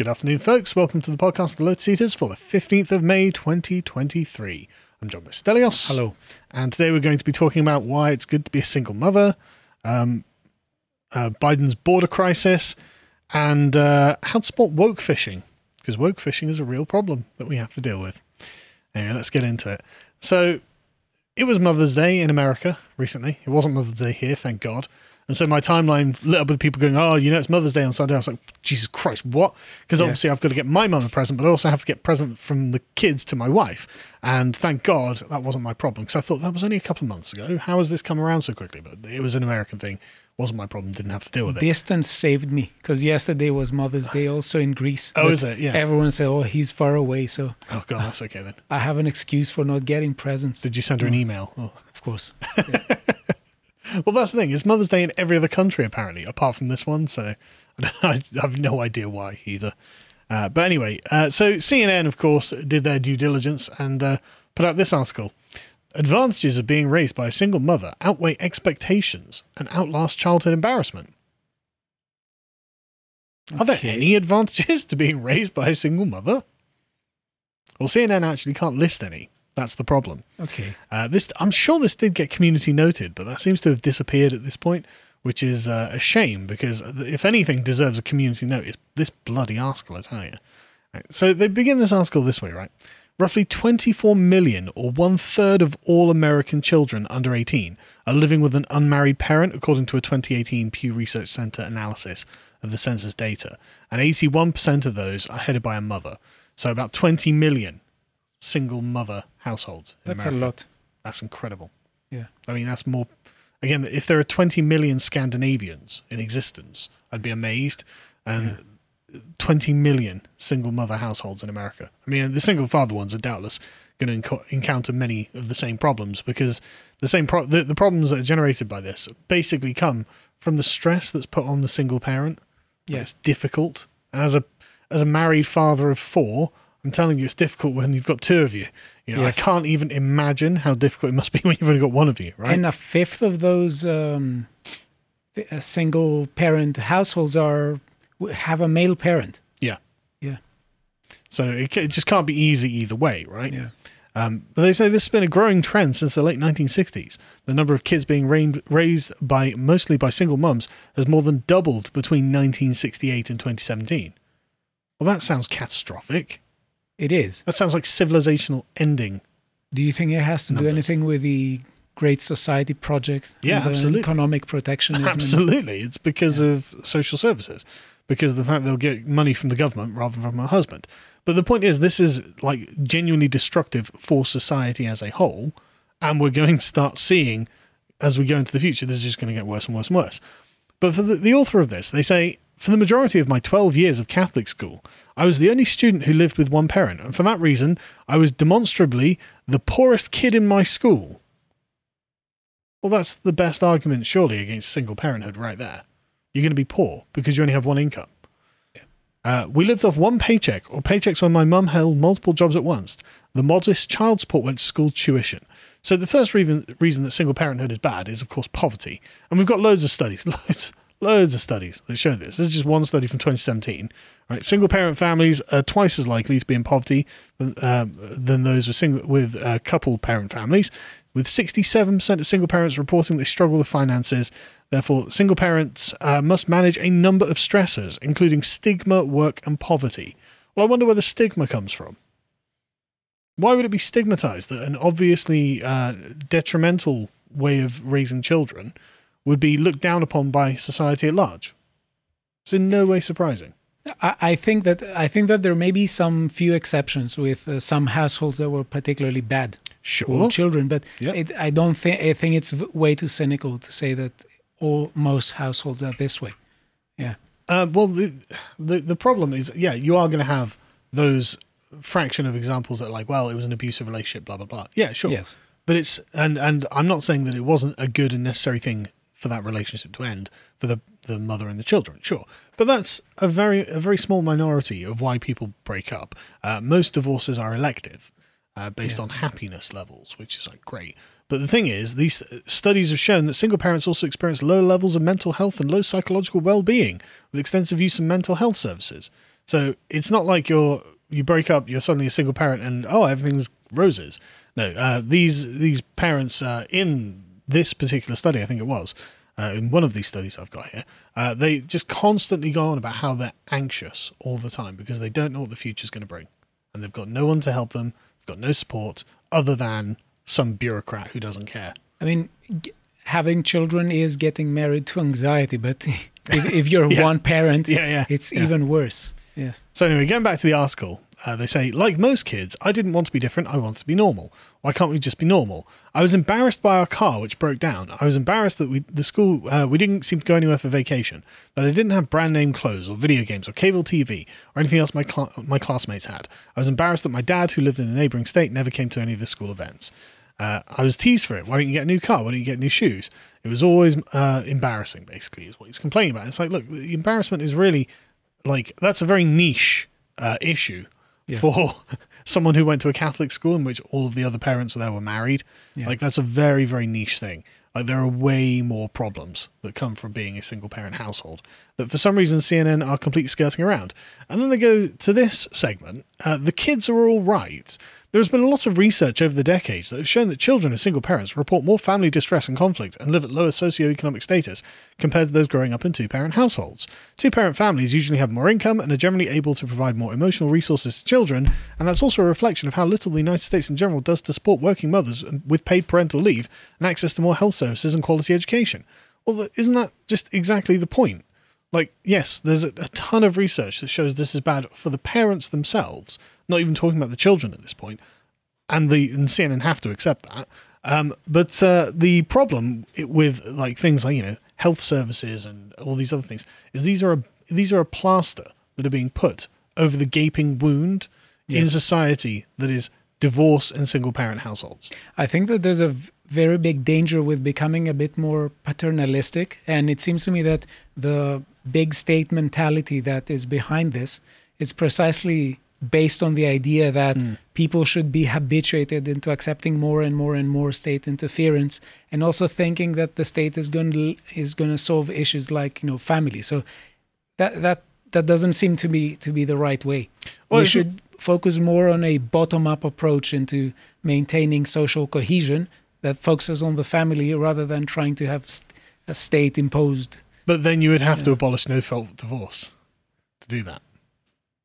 Good afternoon, folks. Welcome to the podcast, The Lotus Eaters, for the 15th of May, 2023. I'm John Stelios. Hello. And today we're going to be talking about why it's good to be a single mother, um, uh, Biden's border crisis, and uh, how to spot woke fishing, because woke fishing is a real problem that we have to deal with. Anyway, let's get into it. So, it was Mother's Day in America recently. It wasn't Mother's Day here, thank God. And so my timeline lit up with people going, "Oh, you know, it's Mother's Day on Sunday." I was like, "Jesus Christ, what?" Because Yeah. obviously I've got to get my mum a present, but I also have to get a present from the kids to my wife. And thank God that wasn't my problem because I thought that was only a couple of months ago. How has this come around so quickly? But it was an American thing. wasn't my problem. Didn't have to deal with it. Distance saved me because yesterday was Mother's Day also in Greece. Oh, is it? Yeah. Everyone said, "Oh, he's far away," so Oh God, that's okay then. I have an excuse for not getting presents. Did you send her an mm. email? Oh. Of course. Well, that's the thing. It's Mother's Day in every other country, apparently, apart from this one. So I have no idea why either. Uh, but anyway, uh, so CNN, of course, did their due diligence and uh, put out this article. Advantages of being raised by a single mother outweigh expectations and outlast childhood embarrassment. Are there Okay. any advantages to being raised by a single mother? Well, CNN actually can't list any. That's the problem. Okay. Uh, this, I'm sure this did get community noted, but that seems to have disappeared at this point, which is uh, a shame because if anything deserves a community note, it's this bloody article, I tell you. Right, so they begin this article this way, right? Roughly 24 million, or one third of all American children under 18, are living with an unmarried parent, according to a 2018 Pew Research Center analysis of the census data. And 81% of those are headed by a mother. So about 20 million single mother households. in That's a lot. That's incredible. Yeah. I mean, that's more. Again, if there are 20 million Scandinavians in existence, I'd be amazed. And 20 million single mother households in America. I mean, the single father ones are doubtless going to enco- encounter many of the same problems because the same pro- the, the problems that are generated by this basically come from the stress that's put on the single parent. Yeah. It's difficult. And as a as a married father of four, I'm telling you, it's difficult when you've got two of you. You know, Yes. I can't even imagine how difficult it must be when you've only got one of you, right? And a fifth of those um, uh, single parent households are have a male parent. yeah. Yeah. So it, it just can't be easy either way, right? Yeah. Um, but they say this has been a growing trend since the late 1960s. The number of kids being raised by mostly by single mums has more than doubled between 1968 and 2017. Well, that sounds catastrophic. It is. That sounds like civilizational ending. Do you think it has to do anything with the Great Society project? Yeah, absolutely. Economic protectionism. Absolutely. It's because of social services, because of the fact they'll get money from the government rather than from her husband. But the point is, this is like genuinely destructive for society as a whole. And we're going to start seeing, as we go into the future, this is just going to get worse and worse and worse. But for the, the author of this, they say, for the majority of my 12 years of Catholic school, I was the only student who lived with one parent. And for that reason, I was demonstrably the poorest kid in my school. Well, that's the best argument, surely, against single parenthood right there. You're going to be poor because you only have one income. Uh, we lived off one paycheck or paychecks when my mum held multiple jobs at once. The modest child support went to school tuition. So the first reason, reason that single parenthood is bad is, of course, poverty. And we've got loads of studies, loads, loads of studies that show this. This is just one study from 2017. Right, single parent families are twice as likely to be in poverty than, um, than those with single with uh, couple parent families. With 67% of single parents reporting they struggle with finances, therefore, single parents uh, must manage a number of stressors, including stigma, work, and poverty. Well, I wonder where the stigma comes from. Why would it be stigmatized that an obviously uh, detrimental way of raising children would be looked down upon by society at large? It's in no way surprising. I, I think that I think that there may be some few exceptions with uh, some households that were particularly bad Sure. children, but Yeah. it, I don't think I think it's way too cynical to say that all most households are this way. Yeah, Uh, well, the, the the problem is, yeah, you are going to have those fraction of examples that, are like, well, it was an abusive relationship, blah blah blah. Yeah, sure. Yes. But it's and and I'm not saying that it wasn't a good and necessary thing for that relationship to end for the the mother and the children, sure. But that's a very a very small minority of why people break up. Uh, most divorces are elective, uh, based Yeah. on happiness levels, which is like great. But the thing is, these studies have shown that single parents also experience low levels of mental health and low psychological well being with extensive use of mental health services. So it's not like you're you break up, you're suddenly a single parent, and oh, everything's roses. No, uh, these these parents uh, in this particular study, I think it was, uh, in one of these studies I've got here, uh, they just constantly go on about how they're anxious all the time because they don't know what the future's going to bring, and they've got no one to help them, they've got no support other than some bureaucrat who doesn't care. I mean, g- having children is getting married to anxiety, but if, if you're Yeah. one parent, Yeah, yeah, it's even worse. Yes. So anyway, going back to the article, uh, they say, like most kids, I didn't want to be different. I wanted to be normal. Why can't we just be normal? I was embarrassed by our car, which broke down. I was embarrassed that we, the school, uh, we didn't seem to go anywhere for vacation. That I didn't have brand name clothes or video games or cable TV or anything else my cl- my classmates had. I was embarrassed that my dad, who lived in a neighbouring state, never came to any of the school events. Uh, I was teased for it. Why don't you get a new car? Why don't you get new shoes? It was always uh, embarrassing, basically, is what he's complaining about. It's like, look, the embarrassment is really like that's a very niche uh, issue Yes. for someone who went to a Catholic school in which all of the other parents there were married. Yeah. Like that's a very very niche thing. Like there are way more problems that come from being a single parent household that for some reason CNN are completely skirting around. And then they go to this segment. Uh, the kids are all right. There has been a lot of research over the decades that have shown that children of single parents report more family distress and conflict and live at lower socioeconomic status compared to those growing up in two parent households. Two parent families usually have more income and are generally able to provide more emotional resources to children, and that's also a reflection of how little the United States in general does to support working mothers with paid parental leave and access to more health services and quality education. Well, isn't that just exactly the point? Like, yes, there's a, a ton of research that shows this is bad for the parents themselves, not even talking about the children at this point, and the and CNN have to accept that. Um, but uh, the problem with like things like you know health services and all these other things is these are a, these are a plaster that are being put over the gaping wound in society that is divorce and single parent households. I think that there's a very big danger with becoming a bit more paternalistic. And it seems to me that the big state mentality that is behind this is precisely based on the idea that hmm. people should be habituated into accepting more and more and more state interference and also thinking that the state is going to is going to solve issues like you know family. So that that that doesn't seem to be to be the right way. Well, we you- should focus more on a bottom-up approach into maintaining social cohesion that focuses on the family rather than trying to have a state-imposed. But then you would have to abolish no fault divorce to do that.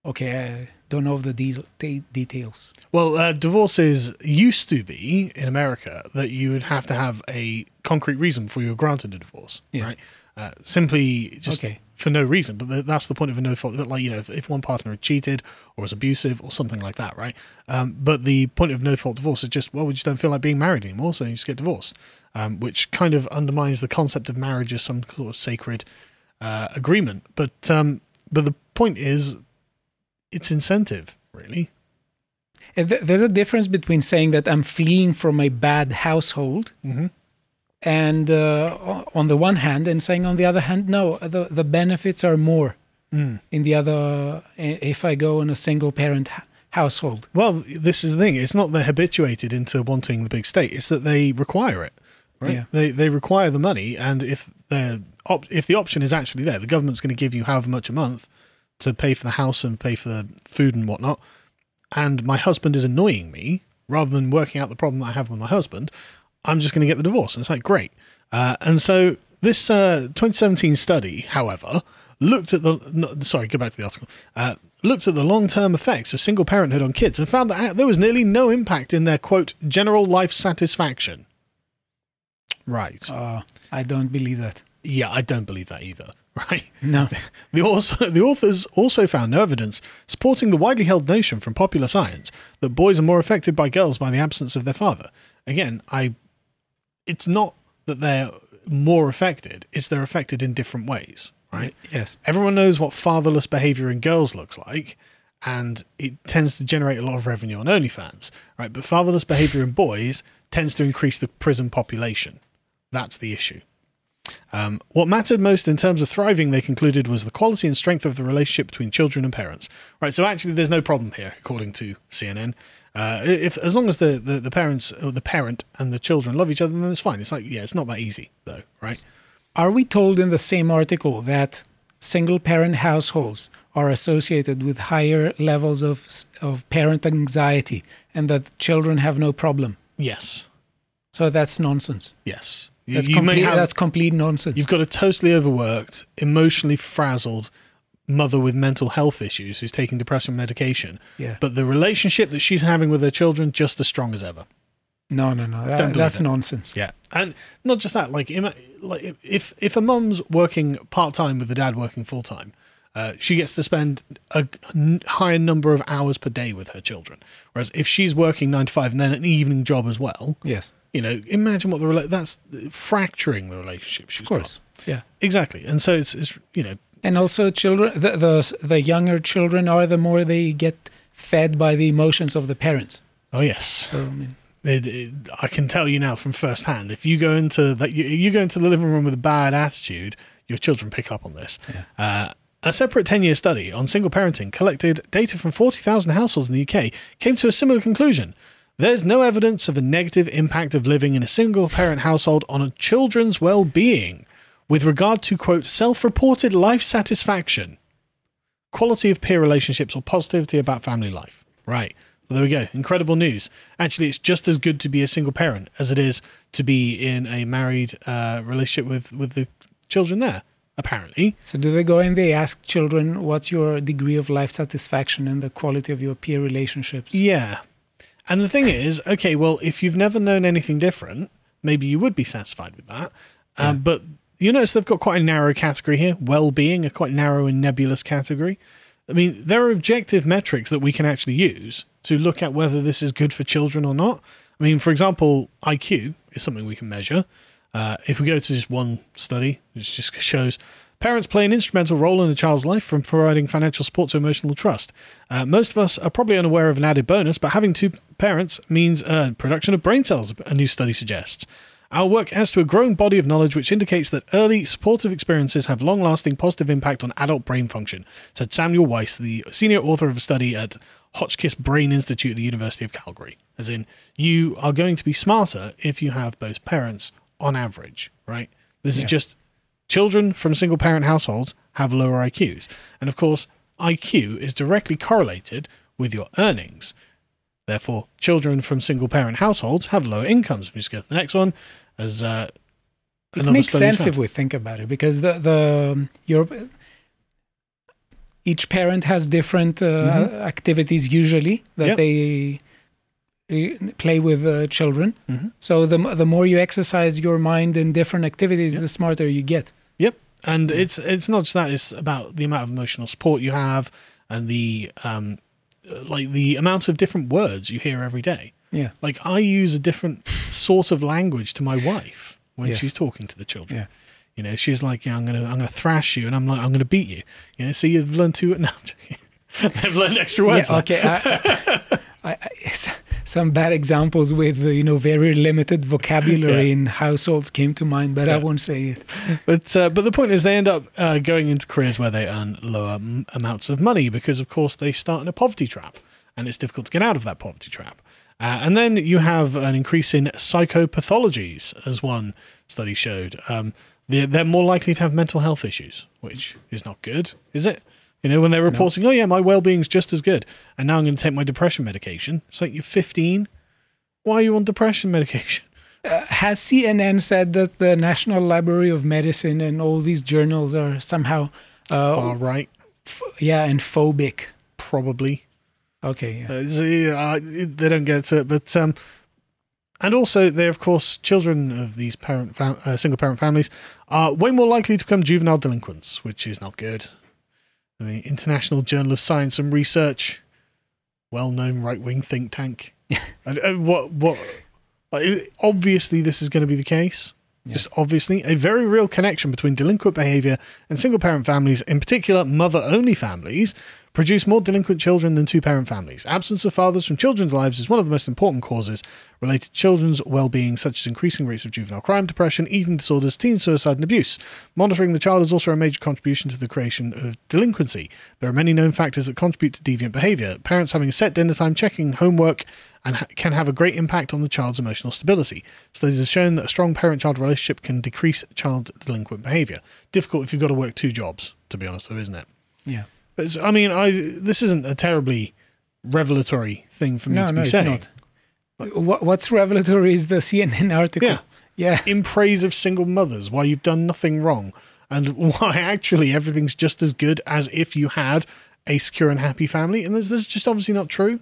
Okay, I don't know the de- de- details. Well, uh, divorces used to be in America that you would have to have a concrete reason for you were granted a divorce, Yeah. right? Uh, simply just Okay. For no reason. But that's the point of a no fault. That Like you know, if, if one partner had cheated or was abusive or something like that, right? Um, but the point of no fault divorce is just well, we just don't feel like being married anymore, so you just get divorced, um, which kind of undermines the concept of marriage as some sort of sacred uh, agreement. But um, but the point is, it's incentive, really. There's a difference between saying that I'm fleeing from a bad household Mm-hmm. And uh, on the one hand and saying on the other hand no the, the benefits are more Mm. in the other if i go in a single parent household Well, this is the thing. It's not they're habituated into wanting the big state. It's that they require it. Right? Yeah. They they require the money, and if the op- if the option is actually there, the government's going to give you however much a month to pay for the house and pay for the food and whatnot. And my husband is annoying me rather than working out the problem that I have with my husband. I'm just going to get the divorce, and it's like great. Uh, and so this uh, 2017 study, however, looked at the no, sorry, go back to the article. Uh, looked at the long-term effects of single parenthood on kids and found that uh, there was nearly no impact in their quote general life satisfaction. Right. uh, i don't believe that Yeah, I don't believe that either. Right. no The, also, the authors also found no evidence supporting the widely held notion from popular science that boys are more affected by girls by the absence of their father. Again, I, it's not that they're more affected; it's they're affected in different ways. Right. yes Everyone knows what fatherless behavior in girls looks like, and it tends to generate a lot of revenue on OnlyFans. Right. But fatherless behavior in boys tends to increase the prison population. That's the issue. Um, what mattered most in terms of thriving, they concluded, was the quality and strength of the relationship between children and parents. Right, so actually, there's no problem here, according to CNN. Uh, if as long as the, the, the parents, or the parent and the children love each other, then it's fine. It's like, yeah, it's not that easy though, right? are we told in the same article that single parent households are associated with higher levels of of parent anxiety and that children have no problem. Yes. So that's nonsense. Yes. That's, you complete, have- that's complete nonsense. You've got a totally overworked, emotionally frazzled mother with mental health issues who's taking depression medication. Yeah. But the relationship that she's having with her children just as strong as ever. No, no, no. That- Don't believe that's it. nonsense. Yeah, and not just that. Like, like if if a mum's working part time with the dad working full time, uh, she gets to spend a higher number of hours per day with her children. Whereas if she's working nine to five and then an evening job as well, Yes, you know, imagine what the rela- that's fracturing the relationship. She's of course. Yeah. exactly. And so it's it's you know And also, children, the, the the younger children are, the more they get fed by the emotions of the parents. oh yes. So I mean, It, it, I can tell you now from first hand. If you go into that, you, you go into the living room with a bad attitude, your children pick up on this. Uh, a separate 10 year study on single parenting collected data from 40,000 households in the UK came to a similar conclusion. There's no evidence of a negative impact of living in a single parent household on a children's well being with regard to, quote, self reported life satisfaction, quality of peer relationships, or positivity about family life. Right. Well, there we go. Incredible news. Actually, it's just as good to be a single parent as it is to be in a married uh, relationship with, with the children there, apparently. so do they go and they ask children what's your degree of life satisfaction and the quality of your peer relationships? Yeah. And the thing is, okay, well, if you've never known anything different, maybe you would be satisfied with that. Uh, but you notice they've got quite a narrow category here well being, a quite narrow and nebulous category. I mean, there are objective metrics that we can actually use to look at whether this is good for children or not. I mean, for example, IQ is something we can measure. Uh, if we go to just one study, which just shows parents play an instrumental role in a child's life from providing financial support to emotional trust. Uh, most of us are probably unaware of an added bonus, but having two parents means uh, production of brain cells, a new study suggests. Our work adds to a growing body of knowledge which indicates that early supportive experiences have long lasting positive impact on adult brain function, said Samuel Weiss, the senior author of a study at Hotchkiss Brain Institute at the University of Calgary. As in, you are going to be smarter if you have both parents on average, right? This is just children from single parent households have lower IQs. And of course, IQ is directly correlated with your earnings. Therefore, children from single parent households have lower incomes. We just go to the next one as uh, It makes sense if we think about it because the the um, your each parent has different uh, Mhm. activities usually that Yep. they uh, play with uh, children. Mhm. So the the more you exercise your mind in different activities, Yep. the smarter you get. Yep, and it's it's not just that; it's about the amount of emotional support you have and the um, Uh, like the amount of different words you hear every day. Yeah. Like I use a different sort of language to my wife when Yes. she's talking to the children. Yeah. You know, she's like, yeah, "I'm gonna, I'm gonna thrash you," and I'm like, "I'm gonna beat you." You know, so you've learned two. No, I'm joking. They've learned extra words. Yeah, okay. I, I, I, s- some bad examples with uh, you know very limited vocabulary Yeah. in households came to mind, but I won't say it. But uh, but the point is, they end up uh, going into careers where they earn lower m- amounts of money because, of course, they start in a poverty trap, and it's difficult to get out of that poverty trap. Uh, and then you have an increase in psychopathologies, as one study showed. Um, they're, they're more likely to have mental health issues, which is not good, is it? You know, when they're reporting, oh yeah, my well-being's just as good, and now I'm going to take my depression medication. It's like you're 15. Why are you on depression medication? Uh, has CNN said that the National Library of Medicine and all these journals are somehow, uh, All right, f- yeah, and phobic? probably. Okay, yeah. Uh, so, yeah, they don't get to it, but um, and also they, of course, children of these parent fam- uh, single parent families are way more likely to become juvenile delinquents, which is not good. The International Journal of Science and Research, well-known right-wing think tank, and, uh, what what like, obviously this is going to be the case. Just obviously a very real connection between delinquent behavior and single parent families, in particular mother only families, produce more delinquent children than two parent families. Absence of fathers from children's lives is one of the most important causes related to children's well being, such as increasing rates of juvenile crime, depression, eating disorders, teen suicide, and abuse. Monitoring the child is also a major contribution to the creation of delinquency. There are many known factors that contribute to deviant behavior. Parents having a set dinner time, checking homework, and ha- can have a great impact on the child's emotional stability. Studies have shown that a strong parent child relationship can decrease child delinquent behavior. Difficult if you've got to work two jobs, to be honest, though, isn't it? Yeah. But I mean, I this isn't a terribly revelatory thing for me No, to no, be it's saying. not. What, what's revelatory is the CNN article. Yeah. Yeah. in praise of single mothers, why you've done nothing wrong, and why actually everything's just as good as if you had a secure and happy family. And this, this is just obviously not true.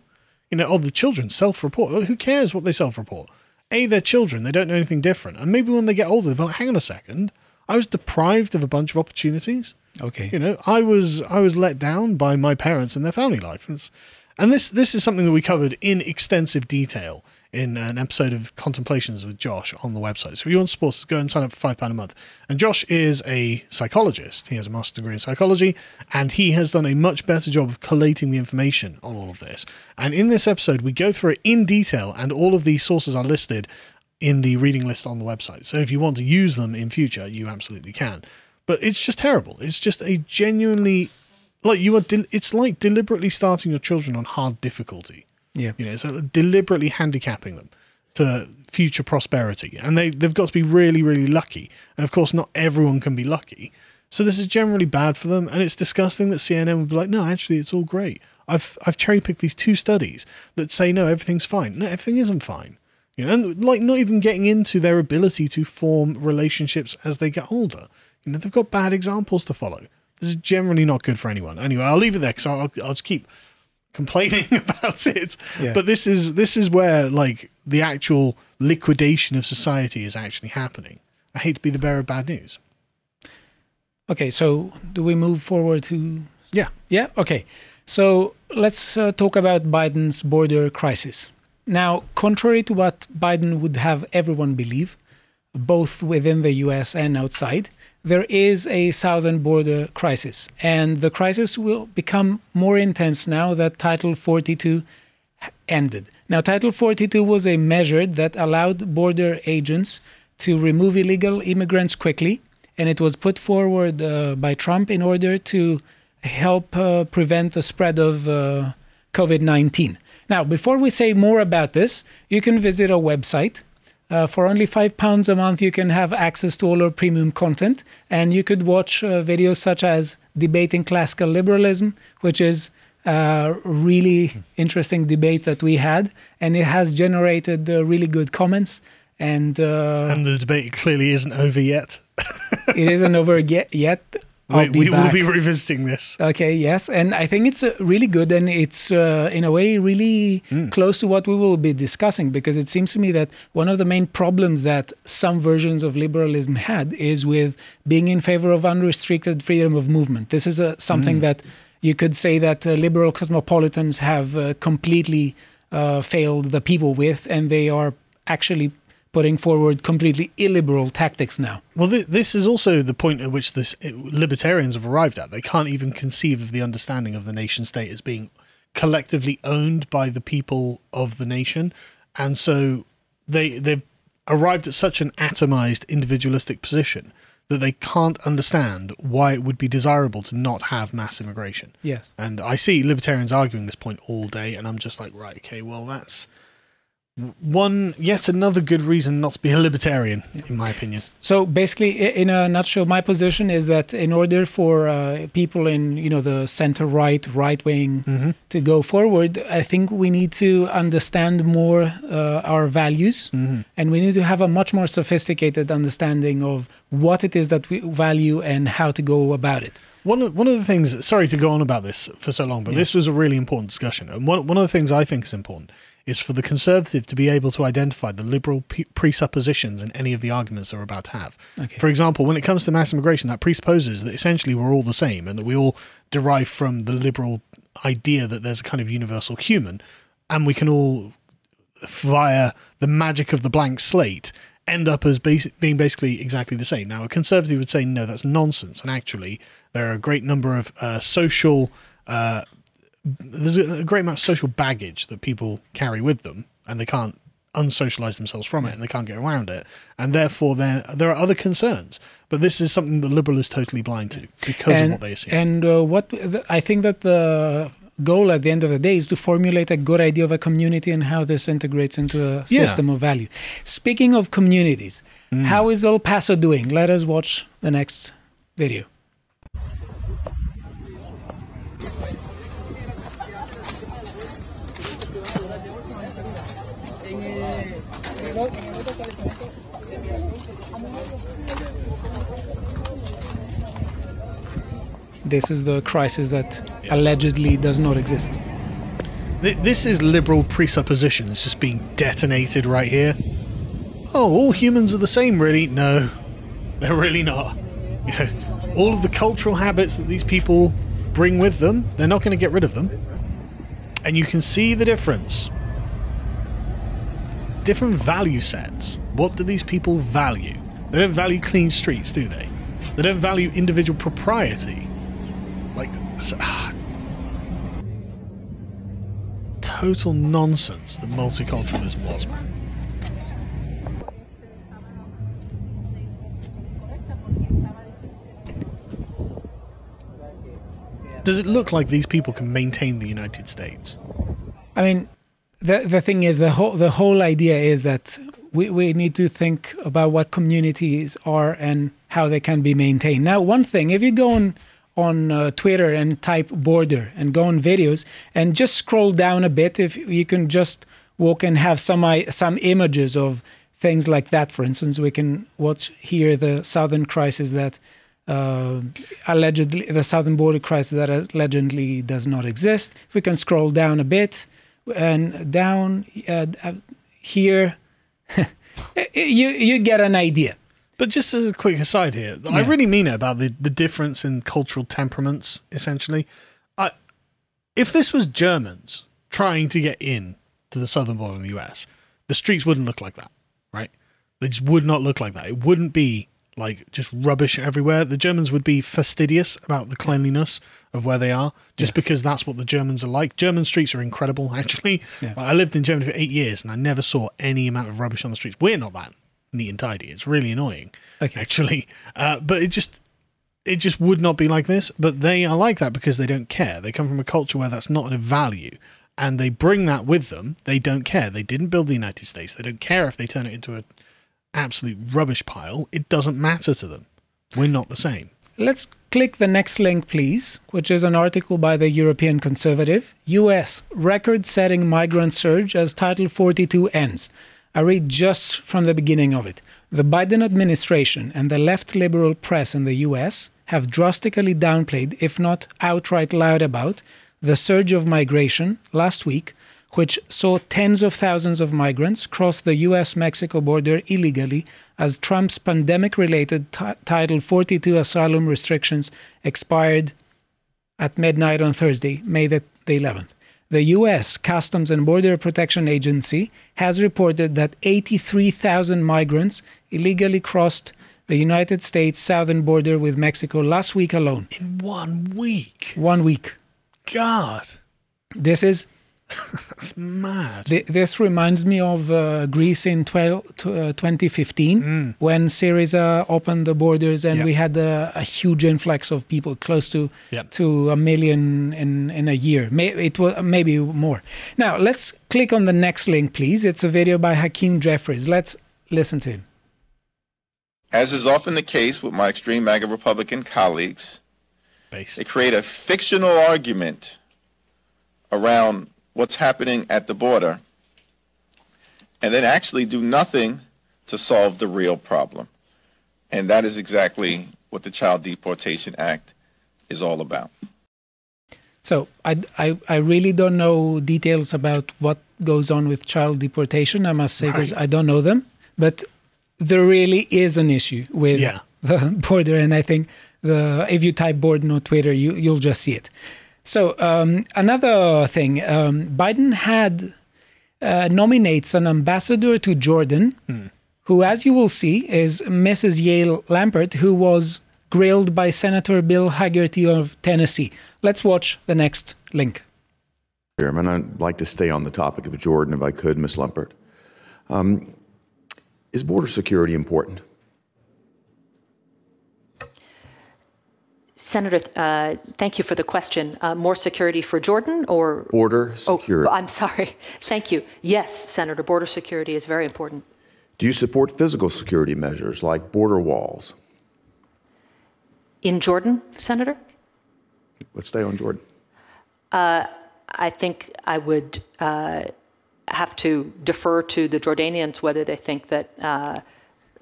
You know, oh, the children self report. Who cares what they self report? A, they're children, they don't know anything different. And maybe when they get older, they're like, hang on a second, I was deprived of a bunch of opportunities. Okay. You know, I was I was let down by my parents and their family life. And, it's- and this this is something that we covered in extensive detail in an episode of Contemplations with Josh on the website. So if you want us, go and sign up for five pound a month. And Josh is a psychologist. He has a master's degree in psychology, and he has done a much better job of collating the information on all of this. And in this episode, we go through it in detail, and all of these sources are listed in the reading list on the website. So if you want to use them in future, you absolutely can. But it's just terrible. It's just a genuinely like you are. Del- it's like deliberately starting your children on hard difficulty. Yeah. You know, so deliberately handicapping them for future prosperity, and they they've got to be really really lucky. And of course, not everyone can be lucky. So this is generally bad for them, and it's disgusting that CNN would be like, no, actually, it's all great. I've I've cherry picked these two studies that say no, everything's fine. No, everything isn't fine. You know, and like not even getting into their ability to form relationships as they get older. You know, they've got bad examples to follow. This is generally not good for anyone. Anyway, I'll leave it there because I'll, I'll just keep complaining about it. Yeah. But this is this is where like the actual liquidation of society is actually happening. I hate to be the bearer of bad news. Okay. So do we move forward to? Yeah. Yeah. Okay. So let's uh, talk about Biden's border crisis. Now, contrary to what Biden would have everyone believe, both within the US and outside, there is a southern border crisis. And the crisis will become more intense now that Title 42 ended. Now, Title 42 was a measure that allowed border agents to remove illegal immigrants quickly, and it was put forward uh, by Trump in order to help uh, prevent the spread of uh, COVID 19. Now, before we say more about this, you can visit our website. Uh, for only five pounds a month, you can have access to all our premium content, and you could watch uh, videos such as debating classical liberalism, which is a really interesting debate that we had, and it has generated uh, really good comments. And, uh, And the debate clearly isn't over yet. it isn't over yet. yet. I'll we we will be revisiting this. Okay, yes, and I think it's uh, really good, and it's uh, in a way really close to what we will be discussing because it seems to me that one of the main problems that some versions of liberalism had is with being in favor of unrestricted freedom of movement. This is uh, something that you could say that uh, liberal cosmopolitans have uh, completely uh, failed the people with, and they are actually putting forward completely illiberal tactics now. Well, th- this is also the point at which this libertarians have arrived at. They can't even conceive of the understanding of the nation state as being collectively owned by the people of the nation, and so they they've arrived at such an atomized, individualistic position that they can't understand why it would be desirable to not have mass immigration. Yes. And I see libertarians arguing this point all day, and I'm just like, right, okay, well, that's one yet another good reason not to be a libertarian, in my opinion. So basically, in a nutshell, my position is that in order for uh, people in you know the center right, right wing Mm-hmm. to go forward, I think we need to understand more uh, our values, Mm-hmm. and we need to have a much more sophisticated understanding of what it is that we value and how to go about it. One of, one of the things, sorry to go on about this for so long, but this was a really important discussion. And one, one of the things I think is important is for the conservative to be able to identify the liberal presuppositions in any of the arguments they're about to have. Okay. For example, when it comes to mass immigration, that presupposes that essentially we're all the same and that we all derive from the liberal idea that there's a kind of universal human and we can all, via the magic of the blank slate, end up as being basically exactly the same. Now, a conservative would say, no, that's nonsense. And actually, there are a great number of uh, social, uh, there's a a great amount of social baggage that people carry with them, and they can't unsocialize themselves from it, and they can't get around it. And therefore, there there are other concerns. But this is something the liberal is totally blind to because and, of what they assume. And uh, what I think that the goal at the end of the day is to formulate a good idea of a community and how this integrates into a Yeah. system of value. Speaking of communities, how is El Paso doing? Let us watch the next video. This is the crisis that allegedly does not exist. This is liberal presuppositions just being detonated right here. Oh, all humans are the same, really? No, they're really not. You know, all of the cultural habits that these people bring with them, they're not going to get rid of them. And you can see the difference. Different value sets. What do these people value? They don't value clean streets, do they? They don't value individual propriety. Like, s- ah, total nonsense that multiculturalism was. Does it look like these people can maintain the United States? I mean, the the thing is the whole the whole idea is that we, we need to think about what communities are and how they can be maintained. Now, one thing, if you go on on uh, Twitter and type border and go on videos and just scroll down a bit, if you can just walk and have some some images of things like that. For instance, we can watch here the southern crisis that uh, allegedly the southern border crisis that allegedly does not exist. If we can scroll down a bit and down uh, uh, here, you you get an idea. But just as a quick aside here, I really mean it about the, the difference in cultural temperaments, essentially. I, if this was Germans trying to get in to the southern border in the US, the streets wouldn't look like that, right? They just would not look like that. It wouldn't be like just rubbish everywhere. The Germans would be fastidious about the cleanliness of where they are, just because that's what the Germans are like. German streets are incredible, actually. Yeah. I lived in Germany for eight years and I never saw any amount of rubbish on the streets. We're not that neat and tidy. It's really annoying, Okay. actually. Uh, but it just it just would not be like this. But they are like that because they don't care. They come from a culture where that's not a value. And they bring that with them. They don't care. They didn't build the United States. They don't care if they turn it into an absolute rubbish pile. It doesn't matter to them. We're not the same. Let's click the next link, please, which is an article by the European Conservative. US record setting migrant surge as Title 42 ends. I read just from the beginning of it. The Biden administration and the left liberal press in the US have drastically downplayed, if not outright lied about, the surge of migration last week, which saw tens of thousands of migrants cross the US Mexico border illegally as Trump's pandemic related Title 42 asylum restrictions expired at midnight on Thursday, May the, the 11th. The U.S. Customs and Border Protection Agency has reported that 83,000 migrants illegally crossed the United States southern border with Mexico last week alone. In one week. One week. God. This is That's mad. Th- This reminds me of uh, Greece in 12, t- uh, 2015 when Syriza opened the borders and Mm. Yeah. we had a, a huge influx of people, close to Yeah. to a million in, in a year. May, it was maybe more. Now let's click on the next link, please. It's a video by Hakeem Jeffries. Let's listen to him. As is often the case with my extreme MAGA Republican colleagues, Based. they create a fictional argument around what's happening at the border and then actually do nothing to solve the real problem. And that is exactly what the Child Deportation Act is all about. So I, I, I really don't know details about what goes on with child deportation. I must say because Right. I don't know them, but there really is an issue with Yeah. the border, and I think the if you type border on Twitter, you you'll just see it. So um, another thing, um, Biden had uh, nominates an ambassador to Jordan, who, as you will see, is Mrs. Yael Lempert, who was grilled by Senator Bill Hagerty of Tennessee. Let's watch the next link. Chairman, I'd like to stay on the topic of Jordan if I could, Ms. Lempert. Um, is border security important? Senator, uh, thank you for the question. Uh, more security for Jordan or? Border security. Oh, I'm sorry. Thank you. Yes, Senator, border security is very important. Do you support physical security measures like border walls? In Jordan, Senator? Let's stay on Jordan. I think I would uh, have to defer to the Jordanians whether they think that uh,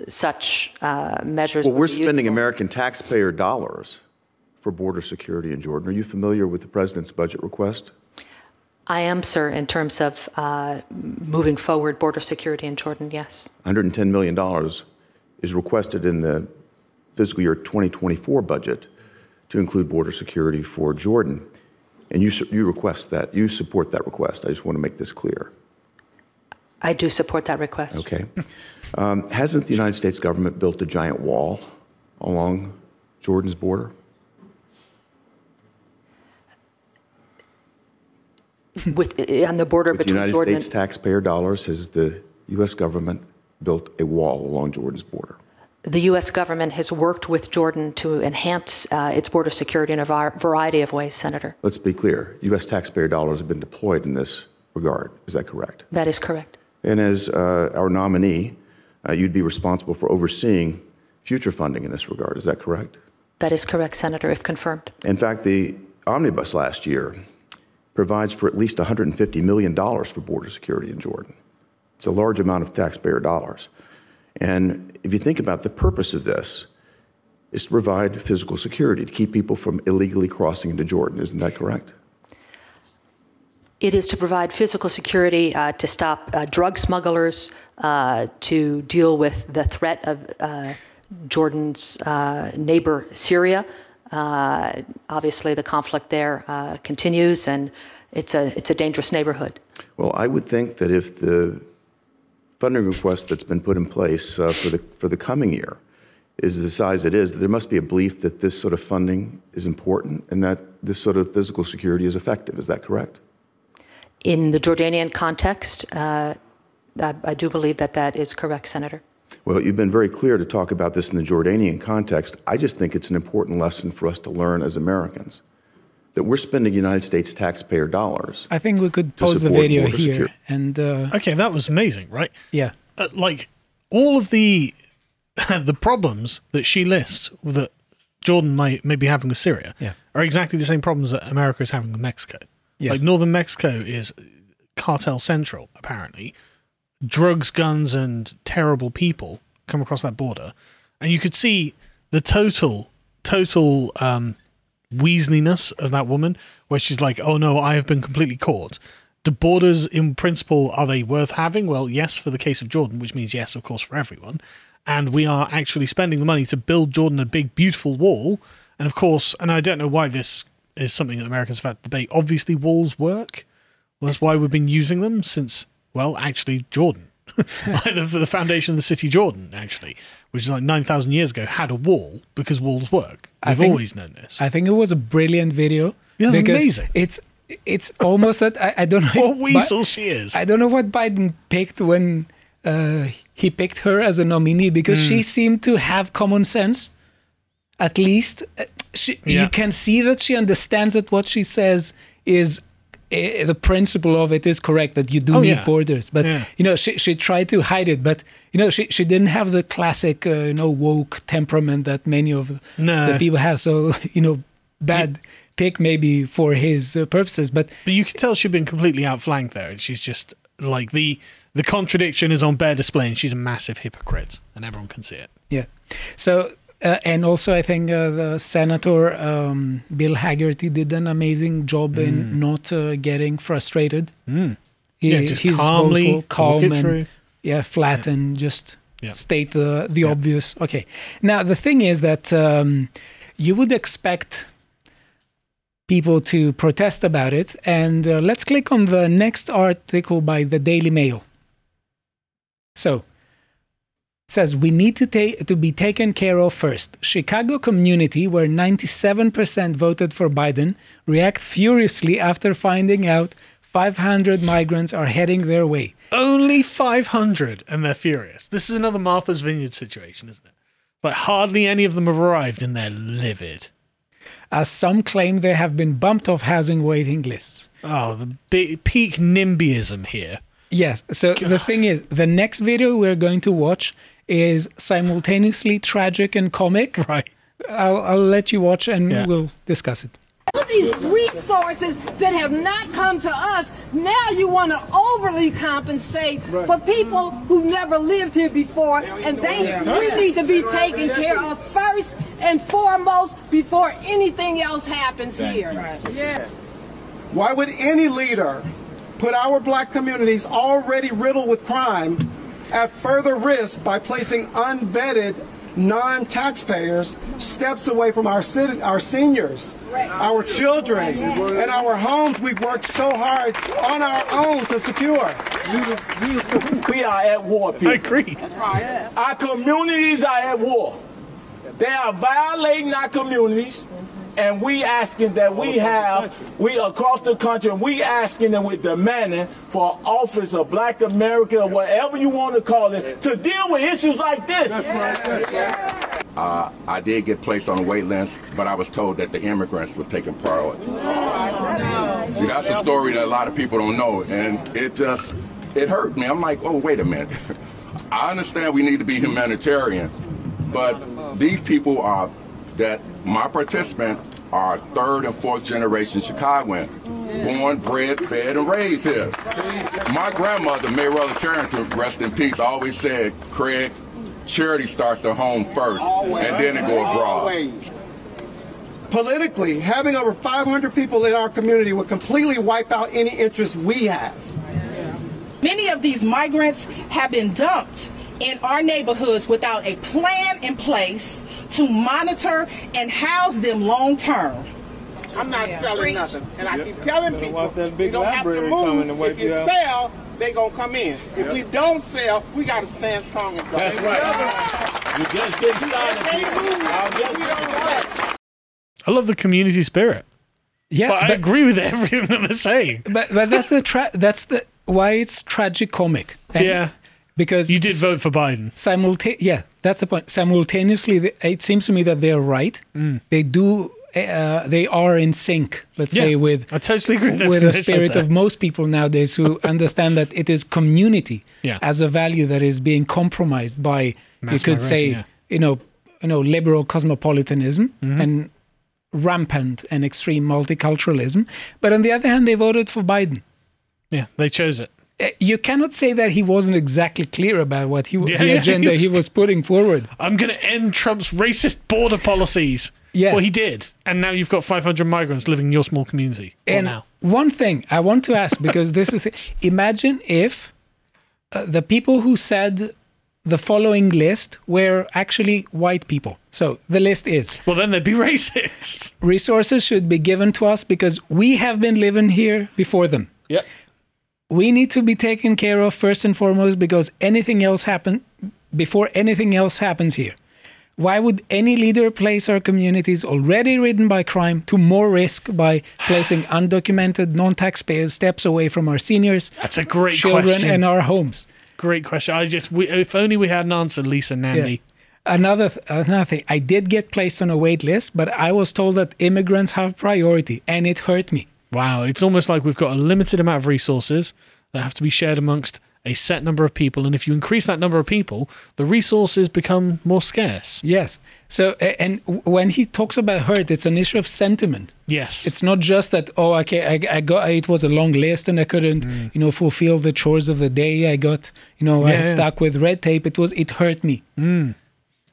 such uh, measures. Well, we're spending useful. American taxpayer dollars for border security in Jordan. Are you familiar with the president's budget request? I am, sir, in terms of uh, moving forward border security in Jordan. Yes. $110 million is requested in the fiscal year 2024 budget to include border security for Jordan. And you, you request that, you support that request. I just want to make this clear. I do support that request. Okay. Um, hasn't the United States government built a giant wall along Jordan's border? With uh, on the border With the between United Jordan States taxpayer dollars, has the U.S. government built a wall along Jordan's border? the U.S. government has worked with Jordan to enhance uh, its border security in a var- variety of ways, Senator. Let's be clear U.S. taxpayer dollars have been deployed in this regard. Is that correct? That is correct. And as uh, our nominee, uh, you'd be responsible for overseeing future funding in this regard. Is that correct? That is correct, Senator, if confirmed. In fact, the omnibus last year provides for at least $150 million for border security in Jordan. It's a large amount of taxpayer dollars. And if you think about the purpose of this, is to provide physical security, to keep people from illegally crossing into Jordan. Isn't that correct? It is to provide physical security uh, to stop uh, drug smugglers, uh, to deal with the threat of uh, Jordan's uh, neighbor, Syria. Uh, obviously, the conflict there uh, continues, and it's a, it's a dangerous neighborhood. Well, I would think that if the funding request that's been put in place uh, for the for the coming year is the size it is, there must be a belief that this sort of funding is important and that this sort of physical security is effective. Is that correct? In the Jordanian context, uh, I, I do believe that that is correct, Senator. Well, you've been very clear to talk about this in the Jordanian context. I just think it's an important lesson for us to learn as Americans that we're spending United States taxpayer dollars. I think we could pause the video here. security. And uh, Okay, that was amazing, right? yeah, Uh, like all of the the problems that she lists that Jordan might may be having with Syria Yeah. are exactly the same problems that America is having with Mexico. Yes. Like northern Mexico is cartel central, apparently. Drugs, guns, and terrible people come across that border, and you could see the total, total um, weaseliness of that woman, where she's like, "Oh no, I have been completely caught." The borders, in principle, are they worth having? Well, yes, for the case of Jordan, which means yes, of course, for everyone. And we are actually spending the money to build Jordan a big, beautiful wall. And of course, and I don't know why this is something that Americans have had to debate. Obviously, walls work. Well, that's why we've been using them since, well, actually, Jordan. the, the foundation of the city Jordan, actually, which is like 9,000 years ago, had a wall because walls work. I We've think- always known this. I think it was a brilliant video. Yeah, it was because amazing. It's it's almost that I, I don't know. what if Bi- weasel she is. I don't know what Biden picked when uh, he picked her as a nominee because Hmm. she seemed to have common sense. At least Uh, she, Yeah. you can see that she understands that what she says is uh, the principle of it is correct that you do Oh, need yeah. borders. But Yeah. you know, she she tried to hide it. But you know, she she didn't have the classic uh, you know woke temperament that many of No. the people have. So you know, bad pick maybe for his uh, purposes, but But you can tell she'd been completely outflanked there. and She's just like the the contradiction is on bare display, and she's a massive hypocrite, and everyone can see it. Yeah. So, uh, and also, I think uh, the Senator um, Bill Hagerty did an amazing job in not uh, getting frustrated. He, Mm. yeah, just he's calmly calm and yeah, flat and just Yeah. state the the obvious. Okay. Now the thing is that um, you would expect people to protest about it, and uh, let's click on the next article by the Daily Mail. So says we need to take to be taken care of first. Chicago community, where 97% voted for Biden, react furiously after finding out 500 migrants are heading their way. Only 500, and they're furious. This is another Martha's Vineyard situation, isn't it? But hardly any of them have arrived, and they're livid. as some claim they have been bumped off housing waiting lists. Oh, the peak NIMBYism here. Yes. So the thing is, the next video we're going to watch is simultaneously tragic and comic. Right. I'll, I'll let you watch and Yeah. we'll discuss it. All these resources that have not come to us, now you want to overly compensate for people who never lived here before, and they we need to be taken care of first and foremost before anything else happens here. Yeah. Why would any leader put our black communities already riddled with crime at further risk by placing unvetted non-taxpayers steps away from our citi- our seniors, our children, and our homes we've worked so hard on our own to secure? We are at war, people. I agree. Our communities are at war. They are violating our communities, and we asking that we have, we across the country, and we asking and we're demanding for office of Black America or whatever you want to call it to deal with issues like this. Uh, I did get placed on a wait list, but I was told that the immigrants was taking priority. See, that's a story that a lot of people don't know, and it just it hurt me. I'm like, oh, wait a minute. I understand we need to be humanitarian, but these people are that my participants are third and fourth generation Chicagoan, born, bred, fed, and raised here. My grandmother, Mayweather Carrington, rest in peace, always said, Craig, charity starts at home first, and then it go abroad. Politically, having over 500 people in our community would completely wipe out any interest we have. Many of these migrants have been dumped in our neighborhoods without a plan in place to monitor and house them long term. I'm not selling nothing. And I keep telling people, watch that big we don't have to move. to If you you sell, they gonna come in. If we don't sell, we gotta stand strong and That's right. We're just get started. I'll I love the community spirit. Yeah, But I but, agree with everything that they're saying. but, but that's the tra- that's the why it's tragic comic. And Yeah. Because You did vote for Biden. simulta- yeah that's the point simultaneously it seems to me that they're right Mm. they do uh, they are in sync let's say with I totally agree with with the spirit of most people nowadays who understand that it is community Yeah. as a value that is being compromised by you could say yeah. you know you know liberal cosmopolitanism Mm-hmm. and rampant and extreme multiculturalism but on the other hand they voted for Biden Yeah, they chose it. Uh, you cannot say that he wasn't exactly clear about what he Yeah, the yeah, he agenda was- he was putting forward I'm going to end Trump's racist border policies. Yes. Well, he did. And now you've got 500 migrants living in your small community. What And now? one thing I want to ask, because this is, the, imagine if uh, the people who said the following list were actually white people. So the list is Well, then they'd be racist. resources should be given to us because we have been living here before them. Yep. We need to be taken care of first and foremost because anything else happen before anything else happens here. Why would any leader place our communities already ridden by crime to more risk by placing undocumented non-taxpayers steps away from our seniors, That's a great children, question. and our homes? Great question. I just, we, if only we had an answer, Lisa Nandy. Another th- another thing, I did get placed on a wait list, but I was told that immigrants have priority, and it hurt me. Wow, it's almost like we've got a limited amount of resources that have to be shared amongst a set number of people. And if you increase that number of people, the resources become more scarce. Yes. So, and when he talks about hurt, it's an issue of sentiment. Yes. It's not just that oh, okay, I, I got it was a long list and I couldn't, you know, fulfill the chores of the day. I got, you know, Mm. Yeah, I stuck with red tape. It was it hurt me.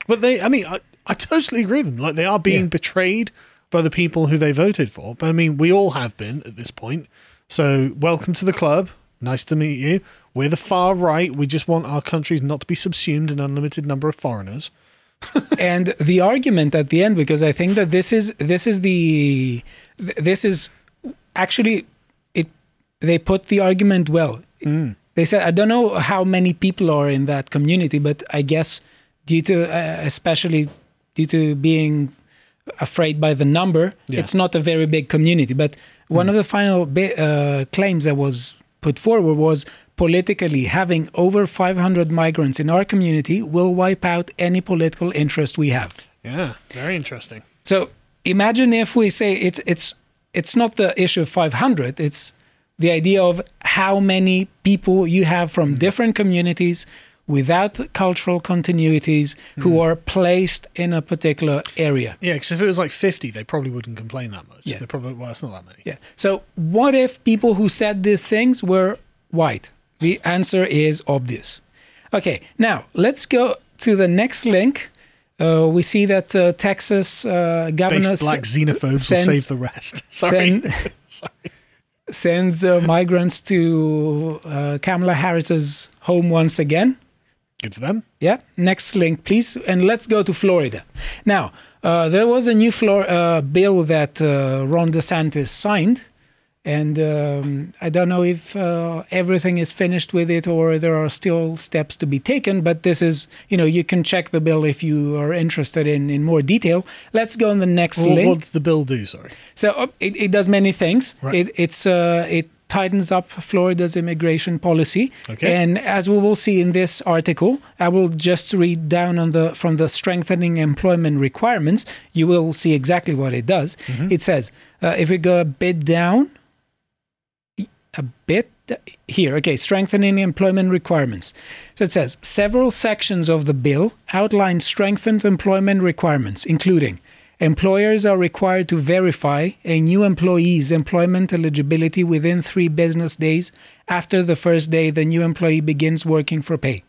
But they, I mean, I, I totally agree with them. Like they are being Yeah. betrayed by the people who they voted for. But I mean, we all have been at this point. So welcome to the club. Nice to meet you. We're the far right. We just want our countries not to be subsumed in an unlimited number of foreigners. and the argument at the end, because I think that this is this is the this is actually it. They put the argument well. They said I don't know how many people are in that community, but I guess due to uh, especially due to being afraid by the number, Yeah. it's not a very big community. But one of the final uh, claims that was put forward was politically having over 500 migrants in our community will wipe out any political interest we have. Yeah, very interesting. So imagine if we say it's it's it's not the issue of 500 it's the idea of how many people you have from different communities without cultural continuities who are placed in a particular area Yeah, because if it was like 50, they probably wouldn't complain that much. Yeah. They probably, well, it's not that many. yeah so what if people who said these things were white the answer is obvious okay now let's go to the next link uh, we see that uh, Texas uh, governor Based black xenophobes will sends- save the rest. Sorry. send- sends uh, migrants to uh, Kamala Harris's home once again. Good for them. Yeah. Next link, please. And let's go to Florida. Now, uh, there was a new Flor- uh, bill that uh, Ron DeSantis signed. And um, I don't know if uh, everything is finished with it or there are still steps to be taken. But this is, you know, you can check the bill if you are interested in, in more detail. Let's go on the next Well, link. what did the bill do? Sorry. So uh, it, it does many things. Right. It, it's uh, it tightens up Florida's immigration policy. Okay. And as we will see in this article, I will just read down on the from the strengthening employment requirements. You will see exactly what it does. Mm-hmm. It says uh, if we go a bit down, a bit here. Okay, strengthening employment requirements. So it says several sections of the bill outline strengthened employment requirements, including employers are required to verify a new employee's employment eligibility within three business days after the first day the new employee begins working for pay.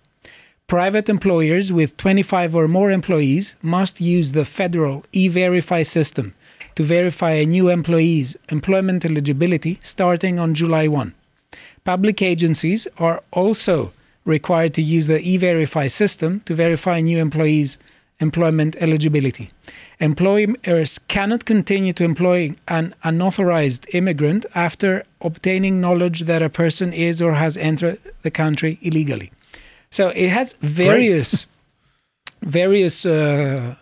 Private employers with 25 or more employees must use the federal e Verify system to verify a new employee's employment eligibility starting on July 1. Public agencies are also required to use the e Verify system to verify new employees' employment eligibility. Employers cannot continue to employ an unauthorized immigrant after obtaining knowledge that a person is or has entered the country illegally. So it has various various uh,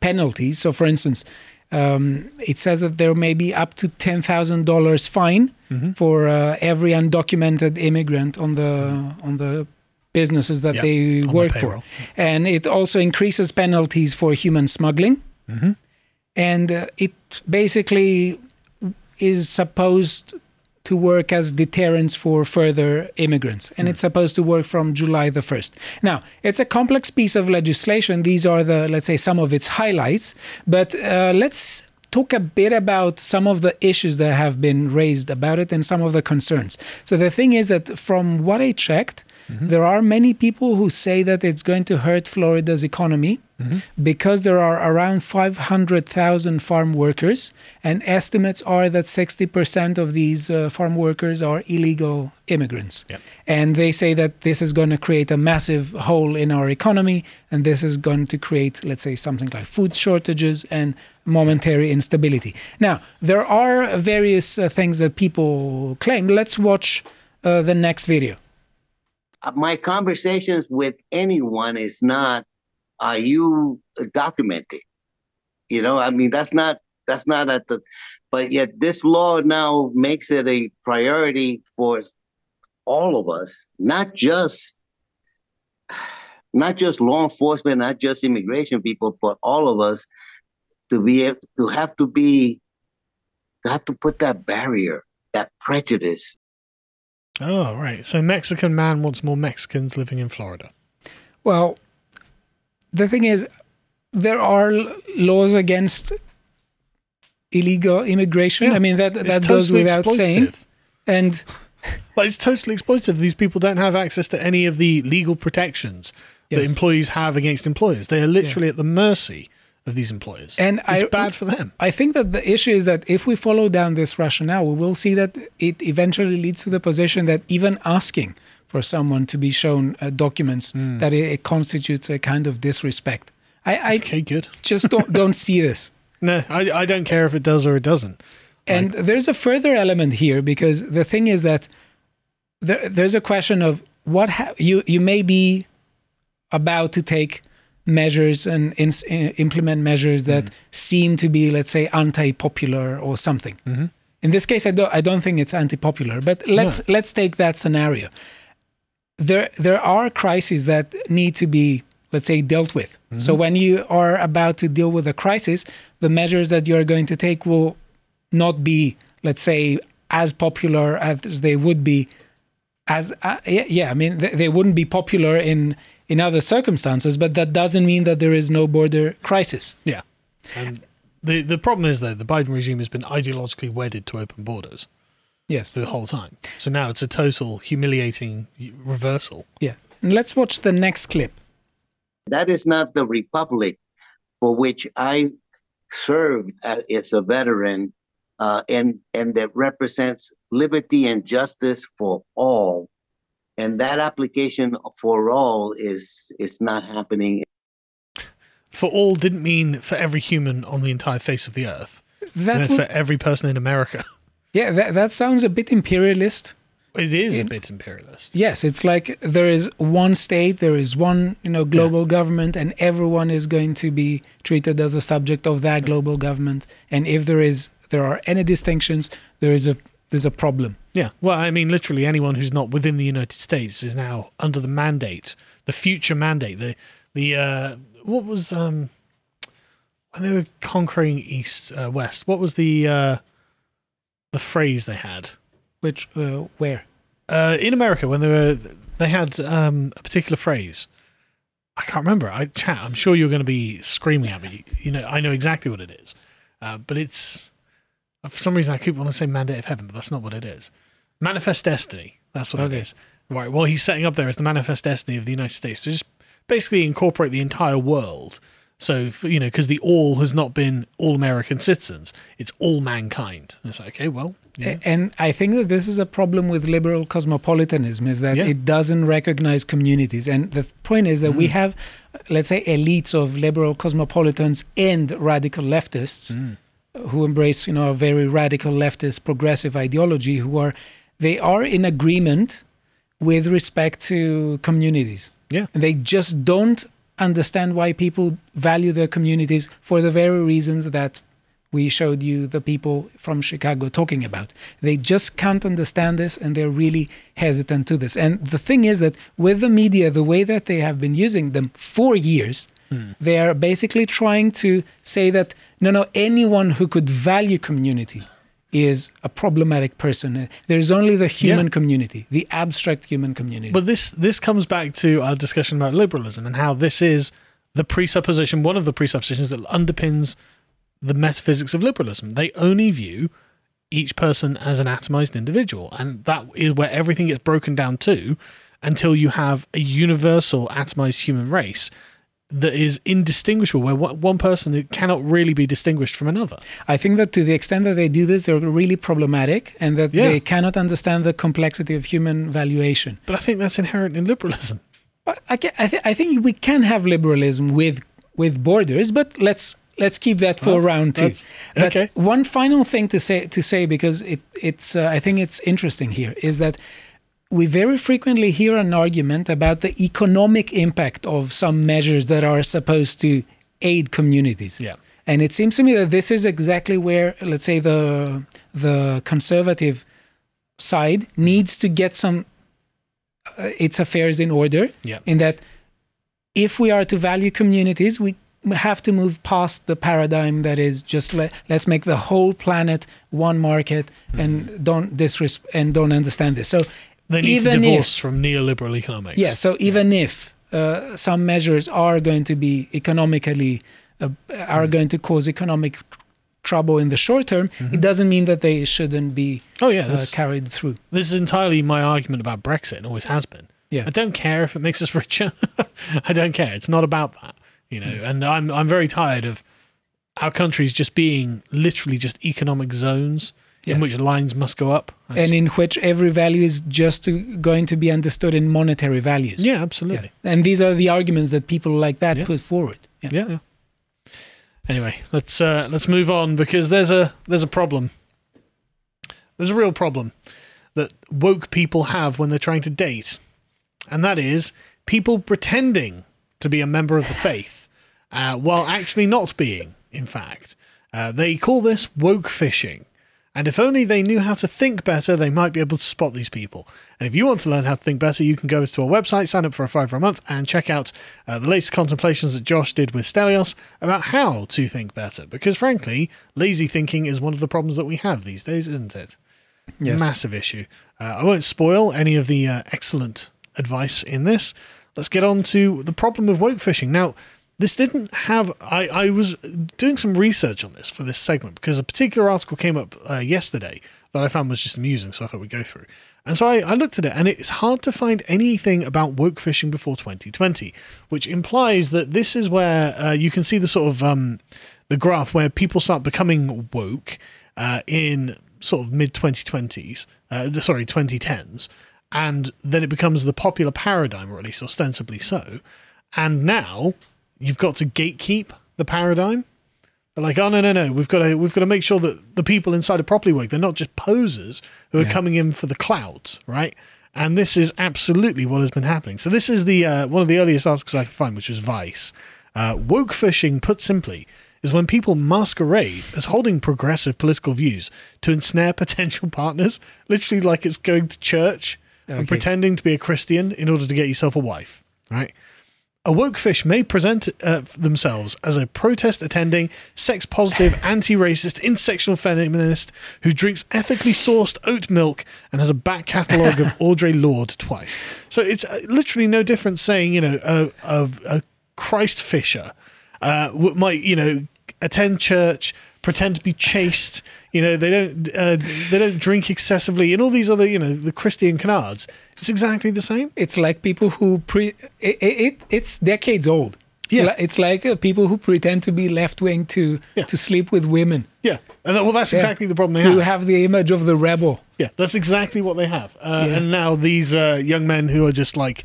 penalties. So, for instance, um, it says that there may be up to ten thousand dollars fine Mm-hmm. for uh, every undocumented immigrant on the on the businesses that Yeah, they on the work for, and it also increases penalties for human smuggling, Mm-hmm. and uh, it basically is supposed to work as deterrence for further immigrants and it's supposed to work from July the 1st. Now, it's a complex piece of legislation. These are the let's say some of its highlights, but uh, let's talk a bit about some of the issues that have been raised about it and some of the concerns. So the thing is that from what I checked, there are many people who say that it's going to hurt Florida's economy because there are around 500,000 farm workers, and estimates are that 60% of these uh, farm workers are illegal immigrants. Yep. And they say that this is going to create a massive hole in our economy, and this is going to create, let's say, something like food shortages and momentary instability. Now, there are various uh, things that people claim. Let's watch uh, the next video. Uh, my conversations with anyone is not are you documented? You know i mean that's not that's not at the but yet this law now makes it a priority for all of us not just not just law enforcement not just immigration people but all of us to be to have to be to have to put that barrier that prejudice Oh, right. So Mexican man wants more Mexicans living in Florida. Well, the thing is, there are laws against illegal immigration. Yeah, I mean that it's that goes totally without saying. And Like it's totally exploitative. These people don't have access to any of the legal protections that employees have against employers. They are literally at the mercy of these employers. And it's I- bad for them. I think that the issue is that if we follow down this rationale, we will see that it eventually leads to the position that even asking for someone to be shown uh, documents that it, it constitutes a kind of disrespect. I, I Okay, good. just don't don't see this. No, I, I don't care if it does or it doesn't. And there's a further element here because the thing is that there, there's a question of what ha- you you may be about to take measures and ins- implement measures that seem to be, let's say, anti-popular or something. In this case, I don't I don't think it's anti-popular, but let's let's take that scenario. There there are crises that need to be let's say, dealt with. Mm-hmm. So when you are about to deal with a crisis, the measures that you're going to take will not be, let's say, as popular as they would be. As uh, yeah, yeah, I mean, they, they wouldn't be popular in in other circumstances, but that doesn't mean that there is no border crisis. Yeah. And the the problem is though the Biden regime has been ideologically wedded to open borders Yes. the whole time. So now it's a total humiliating reversal. Yeah. And let's watch the next clip. That is not the republic for which I served as, as a veteran, uh, and and that represents liberty and justice for all. And that application for all is is not happening. For all didn't mean for every human on the entire face of the earth. That would- for every person in America. Yeah, that, that sounds a bit imperialist. It is a bit imperialist. Yes, it's like there is one state, there is one, you know, global government, and everyone is going to be treated as a subject of that global government. And if there is there are any distinctions, there is a there's a problem. Yeah. Well, I mean, literally anyone who's not within the United States is now under the mandate, the future mandate, the the uh, what was um when they were conquering East uh, West. What was the uh, the phrase they had? Which uh, where? Uh, in America, when they were they had um, a particular phrase. I can't remember. I chat. I'm sure you're going to be screaming at me. You know, I know exactly what it is, uh, but it's for some reason I keep wanting to say mandate of heaven, but that's not what it is. Manifest destiny. That's what Okay. it is. Right. Well, he's setting up there as the manifest destiny of the United States to just basically incorporate the entire world. So you know, because the all has not been all American citizens; it's all mankind. And it's like, okay, well, yeah. And I think that this is a problem with liberal cosmopolitanism is that Yeah. it doesn't recognize communities. And the point is that we Mm. have, let's say, elites of liberal cosmopolitans and radical leftists Mm. Who embrace, you know, a very radical leftist progressive ideology who are, they are in agreement with respect to communities. Yeah. And they just don't understand why people value their communities for the very reasons that we showed you the people from Chicago talking about. They just can't understand this and they're really hesitant to this. And the thing is that with the media, the way that they have been using them for years, Hmm. they are basically trying to say that no, no, anyone who could value community is a problematic person. There's only the human community, the abstract human community. But this this comes back to our discussion about liberalism and how this is the presupposition, one of the presuppositions that underpins the metaphysics of liberalism. They only view each person as an atomized individual, and that is where everything gets broken down to until you have a universal atomized human race that is indistinguishable, where one person cannot really be distinguished from another. I think that to the extent that they do this, they're really problematic and that Yeah. they cannot understand the complexity of human valuation. But I think that's inherent in liberalism. I, ca- I, th- I think we can have liberalism with with borders, but let's let's keep that for Well, round two. that's- But okay. one final thing to say to say because it it's uh, I think it's interesting here is that we very frequently hear an argument about the economic impact of some measures that are supposed to aid communities. Yeah. And it seems to me that this is exactly where, let's say, the the conservative side needs to get some uh, its affairs in order. Yeah. In that, if we are to value communities, we have to move past the paradigm that is just let, let's make the whole planet one market and don't disres- and don't understand this. So They need even to if from neoliberal economics. yeah, so even if uh, some measures are going to be economically uh, are Mm. going to cause economic trouble in the short term, it doesn't mean that they shouldn't be Mm-hmm. Oh yeah, uh, carried through. this is entirely my argument about Brexit and always has been. Yeah. I don't care if it makes us richer. I don't care. It's not about that, you know. Mm. And I'm I'm very tired of our countries just being literally just economic zones Yeah. in which lines must go up. and in which every value is just to, going to be understood in monetary values. yeah, absolutely. And these are the arguments that people like that Yeah. put forward. Yeah. Yeah. yeah. Anyway, let's uh, let's move on because there's a there's a problem. There's a real problem that woke people have when they're trying to date, and that is people pretending to be a member of the faith uh, while actually not being. In fact, uh, they call this woke fishing, And if only they knew how to think better, they might be able to spot these people. And if you want to learn how to think better, you can go to our website, sign up for a five for a month, and check out uh, the latest contemplations that Josh did with Stelios about how to think better. Because frankly, lazy thinking is one of the problems that we have these days, isn't it? Yes. Massive issue. Uh, I won't spoil any of the uh, excellent advice in this. Let's get on to the problem of woke fishing. Now, this didn't have. I, I was doing some research on this for this segment because a particular article came up uh, yesterday that I found was just amusing, so I thought we'd go through. And so I, I looked at it, and it's hard to find anything about woke fishing before 2020, which implies that this is where uh, you can see the sort of um, the graph where people start becoming woke uh, in sort of mid 2020s, uh, sorry, 2010s, and then it becomes the popular paradigm, or at least ostensibly so. And now you've got to gatekeep the paradigm. They're like, oh no, no, no, we've got to we've got to make sure that the people inside are properly woke. They're not just posers who are Yeah. coming in for the clouds, right? And this is absolutely what has been happening. So this is the uh, one of the earliest articles I could find, which was Vice. Uh, woke fishing, put simply, is when people masquerade as holding progressive political views to ensnare potential partners, literally like it's going to church Okay. and pretending to be a Christian in order to get yourself a wife, right? A woke fish may present uh, themselves as a protest attending, sex positive, anti racist, intersectional feminist who drinks ethically sourced oat milk and has a back catalogue of Audre Lorde twice. So it's uh, literally no different saying, you know, a, a, a Christ fisher uh, might, you know, attend church, pretend to be chaste. You know, they don't uh, they don't drink excessively, and all these other, you know, the Christian canards. It's exactly the same. It's like people who pre. It, it it's decades old. It's Yeah. li- it's like uh, people who pretend to be left wing to to sleep with women. Yeah, and that, well, that's Yeah. exactly the problem they to have. have the image of the rebel. Yeah, that's exactly what they have. Uh, Yeah. And now these uh, young men who are just like,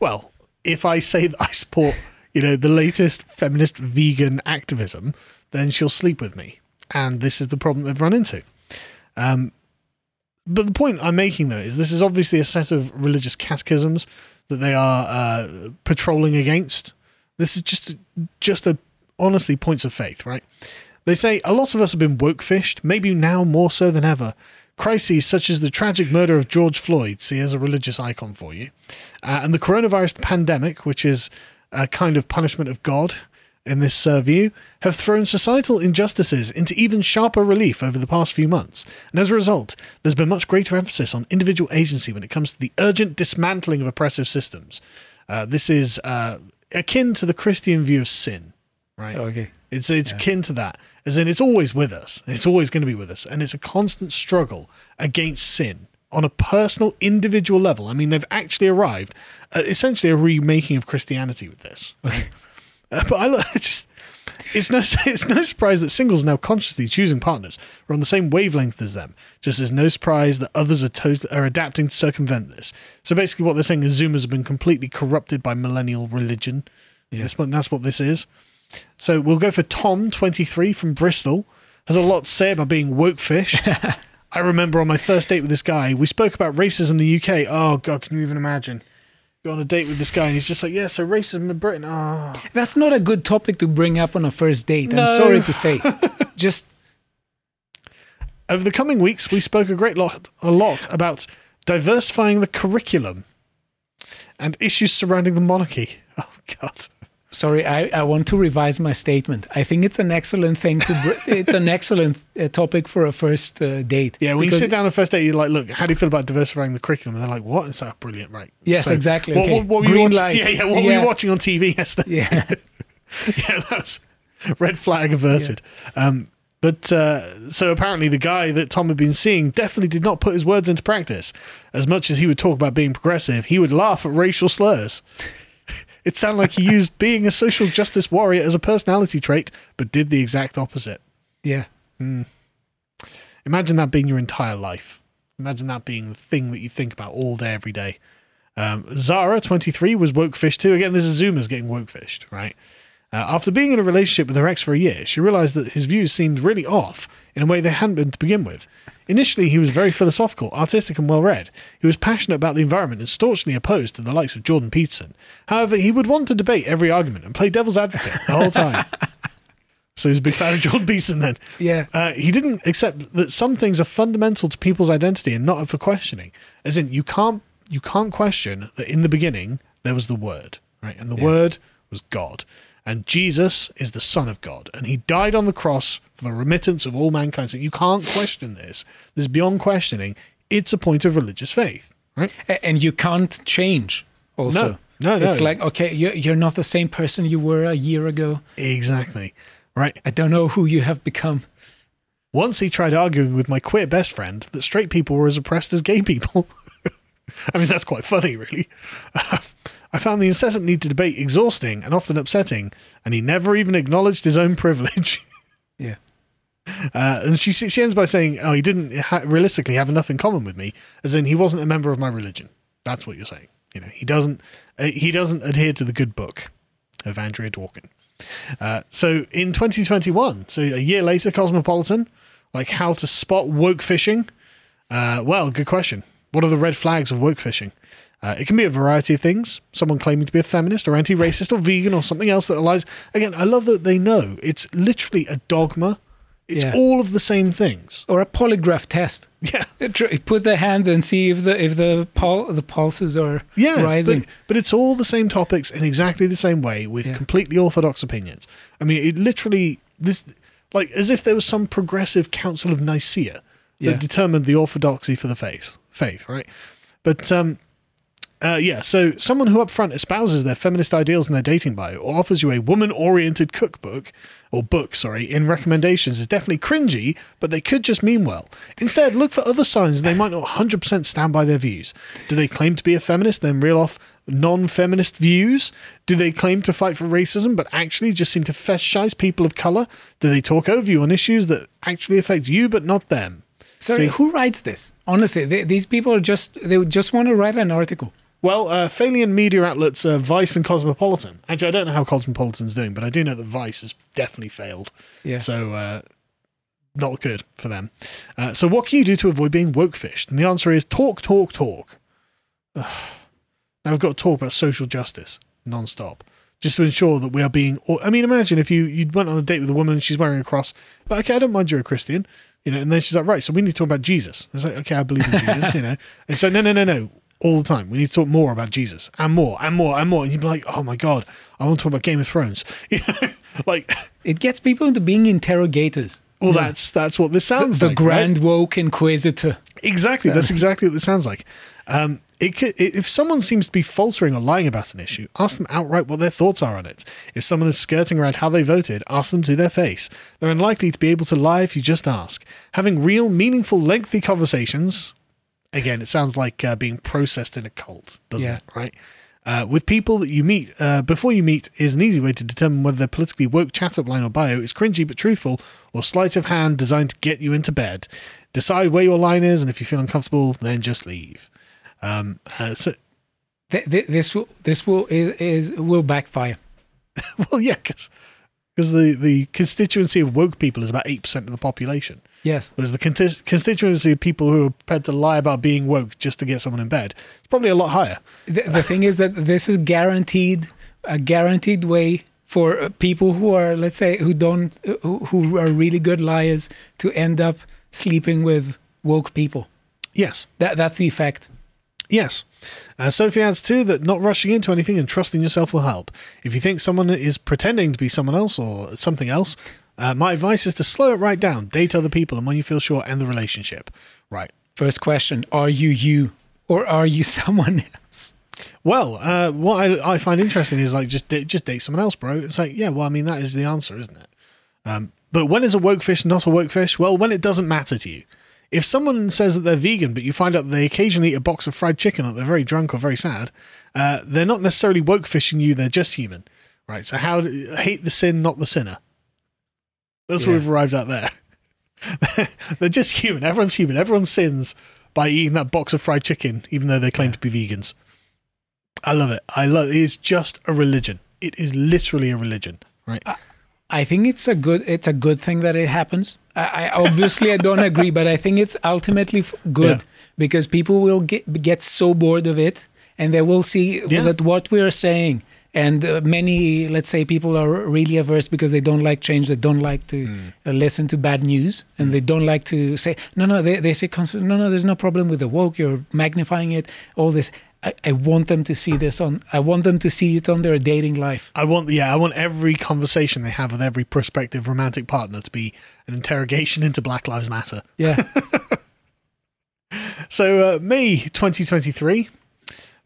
well, if I say that I support, you know, the latest feminist vegan activism, then she'll sleep with me. And this is the problem they've run into. Um, but the point I'm making though is this is obviously a set of religious catechisms that they are uh, patrolling against. This is just just a honestly points of faith, right? They say a lot of us have been woke fished, maybe now more so than ever. Crises such as the tragic murder of George Floyd, see as a religious icon for you, uh, and the coronavirus pandemic, which is a kind of punishment of God in this uh, view, have thrown societal injustices into even sharper relief over the past few months. And as a result, there's been much greater emphasis on individual agency when it comes to the urgent dismantling of oppressive systems. Uh, this is uh, akin to the Christian view of sin, right? Okay. It's it's akin to that, as in it's always with us. It's always going to be with us, and it's a constant struggle against sin on a personal, individual level. I mean, they've actually arrived at essentially a remaking of Christianity with this. right? Uh, but I lo- it's just it's no it's no surprise that singles are now consciously choosing partners who are on the same wavelength as them. Just as no surprise that others are to- are adapting to circumvent this. So basically, what they're saying is Zoomers have been completely corrupted by millennial religion. This that's what this is. So we'll go for Tom, 23 from Bristol, has a lot to say about being woke fished. I remember on my first date with this guy, we spoke about racism in the UK. Oh, God, can you even imagine? Go on a date with this guy, and he's just like, Yeah, so racism in Britain. Oh. That's not a good topic to bring up on a first date. No. I'm sorry to say. Just Over the coming weeks, we spoke a great lot, a lot about diversifying the curriculum and issues surrounding the monarchy. Oh, God. Sorry, I, I want to revise my statement. I think it's an excellent thing to. Br- it's an excellent uh, topic for a first uh, date. Yeah, when you sit down on a first date, you're like, look, how do you feel about diversifying the curriculum? And they're like, what? It's like, brilliant, right. Yes, exactly, What, okay. what, what were you Green watching? light. Yeah, yeah, what were you watching on TV yesterday? Yeah. yeah, that's red flag averted. Um, but uh, so apparently, the guy that Tom had been seeing definitely did not put his words into practice. As much as he would talk about being progressive, he would laugh at racial slurs. It sounded like he used being a social justice warrior as a personality trait, but did the exact opposite. Yeah. Mm. Imagine that being your entire life. Imagine that being the thing that you think about all day, every day. Um, Zara, 23, was woke fished too. Again, this is Zoomers getting woke fished, right? Uh, after being in a relationship with her ex for a year, she realized that his views seemed really off in a way they hadn't been to begin with. Initially, he was very philosophical, artistic, and well read. He was passionate about the environment and staunchly opposed to the likes of Jordan Peterson. However, he would want to debate every argument and play devil's advocate the whole time. So he's a big fan of John Beeson then. Yeah. Uh, he didn't accept that some things are fundamental to people's identity and not up for questioning. As in, you can't you can't question that in the beginning there was the Word, right? And the Yeah. Word was God. And Jesus is the Son of God. And he died on the cross the remittance of all mankind. So you can't question this. This is beyond questioning. It's a point of religious faith, right? And you can't change also. No, no, It's like, okay, you're, you're not the same person you were a year ago. Exactly. Right. I don't know who you have become. Once he tried arguing with my queer best friend that straight people were as oppressed as gay people. I mean, that's quite funny, really. Um, I found the incessant need to debate exhausting and often upsetting, and he never even acknowledged his own privilege. Yeah. Uh, and she she ends by saying, "Oh, he didn't ha- realistically have enough in common with me, as in he wasn't a member of my religion." That's what you're saying. You know, he doesn't uh, he doesn't adhere to the good book of Andrea Dworkin. Uh, so in 2021, so a year later, Cosmopolitan, like how to spot woke fishing. Uh, well, good question. What are the red flags of woke fishing? Uh, it can be a variety of things. Someone claiming to be a feminist or anti-racist or vegan or something else that aligns. Again, I love that they know it's literally a dogma. It's Yeah. all of the same things. Or a polygraph test. Yeah. Put the hand and see if the if the pul- the pulses are Yeah, rising. But, but it's all the same topics in exactly the same way with completely orthodox opinions. I mean, it literally this like as if there was some progressive council of Nicaea that Yeah. determined the orthodoxy for the faith. Faith, right? But um, uh, yeah, so someone who upfront espouses their feminist ideals in their dating bio or offers you a woman-oriented cookbook or book, sorry, in recommendations is definitely cringy, but they could just mean well. Instead, look for other signs they might not 100% stand by their views. Do they claim to be a feminist, then reel off non-feminist views? Do they claim to fight for racism, but actually just seem to fetishize people of color? Do they talk over you on issues that actually affect you but not them? Sorry, See- who writes this? Honestly, they, these people are just they just want to write an article. Well, uh, Phalian media outlets uh, Vice and Cosmopolitan. Actually, I don't know how Cosmopolitan's doing, but I do know that Vice has definitely failed. Yeah. So, uh, not good for them. Uh, so, what can you do to avoid being woke fished? And the answer is talk, talk, talk. Ugh. Now, we've got to talk about social justice non-stop. Just to ensure that we are being. I mean, imagine if you you went on a date with a woman and she's wearing a cross. But okay, I don't mind you're a Christian, you know. And then she's like, right, so we need to talk about Jesus. It's like, okay, I believe in Jesus, you know. And so, no, no, no, no, all the time. We need to talk more about Jesus and more and more and more. And you'd be like, oh my god, I want to talk about Game of Thrones. You know, like, It gets people into being interrogators. well, Yeah. that's that's what this the, sounds the like. grand right? woke inquisitor. Exactly. So- That's exactly what it sounds like. Um, it could, if someone seems to be faltering or lying about an issue, ask them outright what their thoughts are on it. If someone is skirting around how they voted, ask them to their face. They're unlikely to be able to lie if you just ask. Having real, meaningful, lengthy conversations. Again, it sounds like uh, being processed in a cult, doesn't Yeah. it? Right. Uh, with people that you meet uh, before you meet is an easy way to determine whether their politically woke chat up line or bio is cringy but truthful or sleight of hand designed to get you into bed. Decide where your line is, and if you feel uncomfortable, then just leave. Um, uh, so, Th- th- this will this will is, is will backfire. well, yeah, because the, the constituency of woke people is about 8% of the population. Yes. Whereas the conti- constituency of people who are prepared to lie about being woke just to get someone in bed It's probably a lot higher. The, the thing is that this is guaranteed a guaranteed way for uh, people who are let's say who don't who, who are really good liars to end up sleeping with woke people. Yes. That that's the effect. Yes. Uh, Sophie adds too that not rushing into anything and trusting yourself will help. If you think someone is pretending to be someone else or something else, uh, my advice is to slow it right down, date other people, and when you feel sure, end the relationship. Right. First question: Are you you or are you someone else? Well, uh, what I, I find interesting is like just just date someone else, bro. It's like yeah, well, I mean that is the answer, isn't it? Um, but when is a woke fish not a woke fish? Well, when it doesn't matter to you. If someone says that they're vegan, but you find out that they occasionally eat a box of fried chicken, or they're very drunk or very sad, uh, they're not necessarily woke fishing you. They're just human, right? So how hate the sin, not the sinner. That's Yeah. where we've arrived at there. they're just human. Everyone's human. Everyone sins by eating that box of fried chicken, even though they claim to be vegans. I love it. I love. it. It's just a religion. It is literally a religion, right? I think it's a good it's a good thing that it happens. I, I obviously I don't agree, but I think it's ultimately good Yeah. because people will get get so bored of it, and they will see Yeah. that what we are saying and uh, many, let's say, people are really averse because they don't like change, they don't like to uh, listen to bad news, and they don't like to say, no, no, they, they say, no, no, there's no problem with the woke, you're magnifying it, all this. I, I want them to see this on, I want them to see it on their dating life. I want, yeah, I want every conversation they have with every prospective romantic partner to be an interrogation into Black Lives Matter. Yeah. So, uh, May 2023,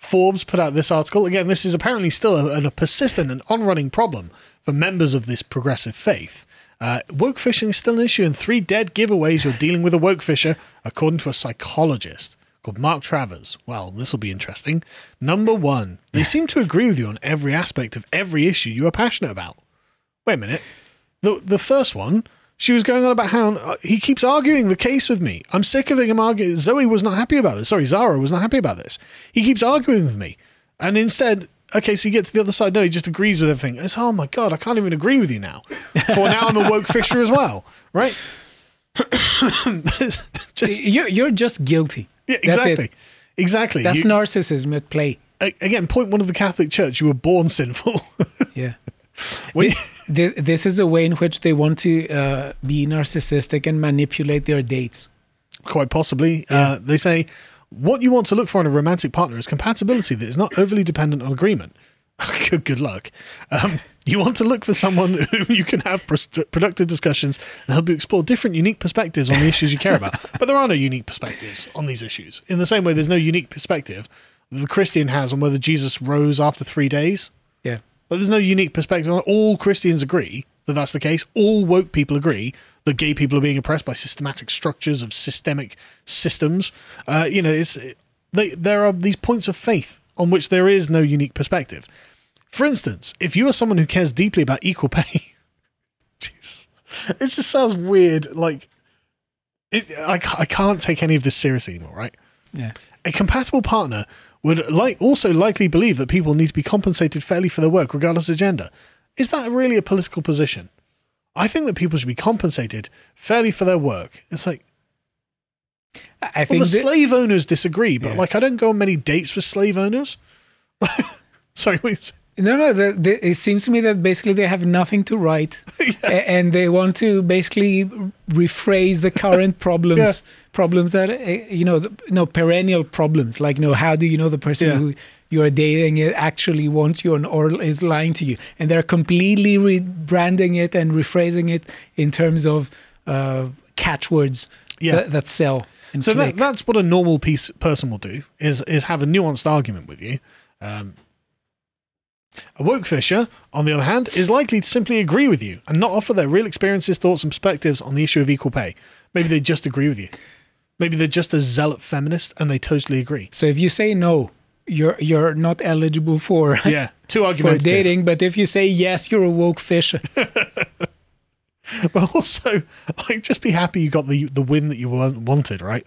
Forbes put out this article. Again, this is apparently still a, a persistent and on running problem for members of this progressive faith. Uh, woke fishing is still an issue, and three dead giveaways you're dealing with a woke fisher, according to a psychologist called Mark Travers. Well, this will be interesting. Number one, they seem to agree with you on every aspect of every issue you are passionate about. Wait a minute. The the first one, she was going on about how uh, he keeps arguing the case with me. I'm sick of him arguing. Zoe was not happy about this. Sorry, Zara was not happy about this. He keeps arguing with me, and instead, okay, so you get to the other side. No, he just agrees with everything. It's oh my god, I can't even agree with you now. For now, I'm a woke fisher as well, right? just, you're, you're just guilty. Yeah, That's exactly, exactly. That's You- narcissism at play. again, point one of the Catholic Church. You were born sinful. Yeah. When Thi- thi- this is a way in which they want to uh, be narcissistic and manipulate their dates. quite possibly. Uh, they say what you want to look for in a romantic partner is compatibility that is not overly dependent on agreement. good, good luck. Um, you want to look for someone whom you can have pros- productive discussions and help you explore different, unique perspectives on the issues you care about. But there are no unique perspectives on these issues. In the same way, there's no unique perspective that the Christian has on whether Jesus rose after three days. Yeah. But there's no unique perspective. on All Christians agree that that's the case. All woke people agree that gay people are being oppressed by systematic structures of systemic systems. Uh, you know, it's they, there are these points of faith on which there is no unique perspective. For instance, if you are someone who cares deeply about equal pay, jeez, it just sounds weird. Like, it, I, I can't take any of this seriously anymore, right? Yeah. A compatible partner would like also likely believe that people need to be compensated fairly for their work, regardless of gender. Is that really a political position? I think that people should be compensated fairly for their work. It's like, I well, the that- slave owners disagree, but Yeah. like, I don't go on many dates with slave owners. Sorry, wait. No, no. The, the, it seems to me that basically they have nothing to write, a- and they want to basically rephrase the current problems, Yeah. problems that uh, you know, the, no perennial problems. Like, you know, how do you know the person Yeah. who you are dating actually wants you and or is lying to you? And they're completely rebranding it and rephrasing it in terms of uh, catchwords Yeah. that, that sell. So that, that's what a normal piece person will do is is have a nuanced argument with you. Um, a woke fisher, on the other hand, is likely to simply agree with you and not offer their real experiences, thoughts, and perspectives on the issue of equal pay. Maybe they just agree with you. Maybe they're just a zealot feminist and they totally agree. so if you say no, you're you're not eligible for Yeah, too for dating. But if you say yes, you're a woke fisher. but also like just be happy you got the the win that you wanted right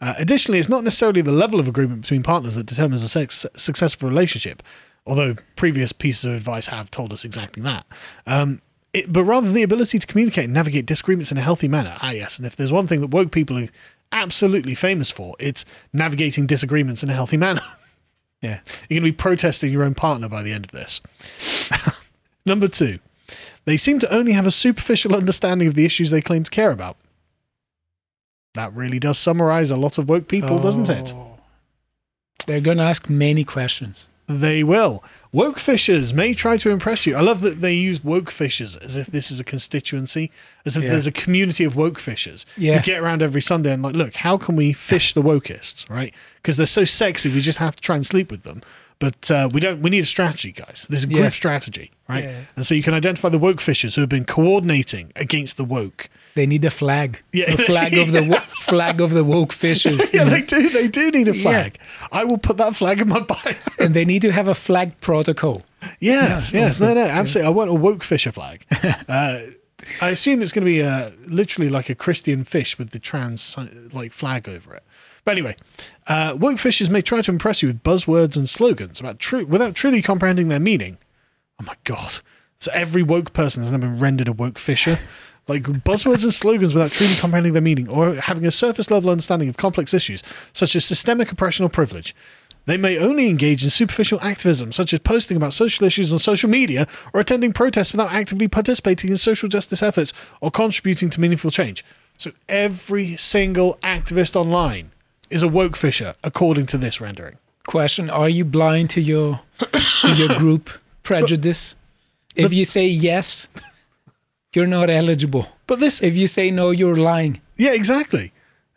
uh, additionally it's not necessarily the level of agreement between partners that determines a sex- successful relationship although previous pieces of advice have told us exactly that um, it, but rather the ability to communicate and navigate disagreements in a healthy manner ah yes and if there's one thing that woke people are absolutely famous for it's navigating disagreements in a healthy manner Yeah. you're going to be protesting your own partner by the end of this Number two, they seem to only have a superficial understanding of the issues they claim to care about. That really does summarize a lot of woke people, doesn't it? Oh. They're going to ask many questions. They will. Woke fishers may try to impress you. I love that they use woke fishers as if this is a constituency, as if Yeah. there's a community of woke fishers Yeah. who get around every Sunday and like, look, how can we fish the wokeists, right? Because they're so sexy, we just have to try and sleep with them. But uh, we don't. We need a strategy, guys. This is a group Yeah. strategy, right? Yeah. And so you can identify the woke fishers who have been coordinating against the woke. They need a flag. Yeah. The flag of the wo- flag of the woke fishers. Yeah, they do. They do need a Yeah. flag. I will put that flag in my bio. and they need to have a flag protocol. Yes, Yeah, yes, no, no, absolutely. I want a woke fisher flag. uh, I assume it's going to be uh, literally like a Christian fish with the trans like flag over it. But anyway, uh, woke fishers may try to impress you with buzzwords and slogans about true without truly comprehending their meaning. Oh my god! So every woke person has now been rendered a woke fisher. Like buzzwords and slogans without truly comprehending their meaning or having a surface level understanding of complex issues such as systemic oppression or privilege. They may only engage in superficial activism, such as posting about social issues on social media or attending protests without actively participating in social justice efforts or contributing to meaningful change. So every single activist online is a woke fisher, according to this rendering. Question: Are you blind to your to your group prejudice? if you say yes, you're not eligible. But this, if you say no, you're lying. Yeah, exactly.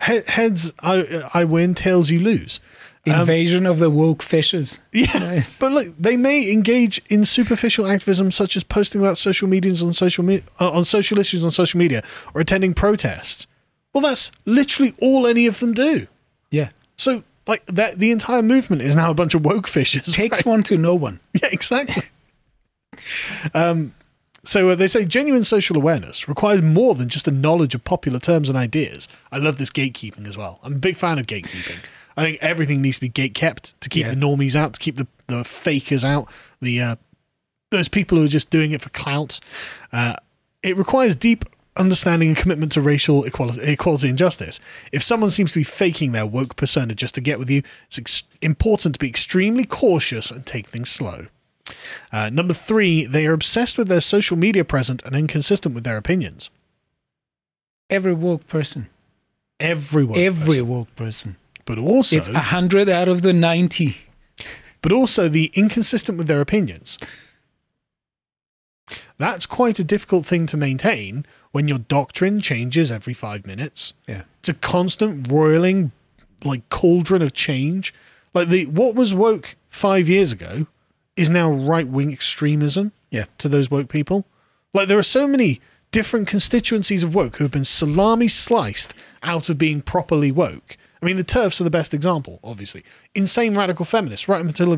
He- heads, I, I win. Tails, you lose. Um, Invasion of the woke fishers. Yeah, but look, they may engage in superficial activism such as posting about social medias on social me- uh, on social issues on social media or attending protests. Well, that's literally all any of them do. Yeah. So, like that, the entire movement is now a bunch of woke fishes. Takes right? one to know one. Yeah, exactly. um, so uh, they say genuine social awareness requires more than just a knowledge of popular terms and ideas. I love this gatekeeping as well. I'm a big fan of gatekeeping. I think everything needs to be gate kept to keep Yeah. the normies out, to keep the, the fakers out, the uh, those people who are just doing it for clout. Uh, it requires deep understanding and commitment to racial equality, equality and justice. If someone seems to be faking their woke persona just to get with you, it's ex- important to be extremely cautious and take things slow. Uh, number three, they are obsessed with their social media presence and inconsistent with their opinions. Every woke person. Every woke Every person. woke person. But also, It's a hundred out of the ninety. but also the inconsistent with their opinions. That's quite a difficult thing to maintain when your doctrine changes every five minutes. Yeah. It's a constant roiling, like cauldron of change. Like the what was woke five years ago is now right wing extremism. Yeah. To those woke people, like there are so many different constituencies of woke who have been salami sliced out of being properly woke. I mean, the turfs are the best example, obviously. Insane radical feminists, right up until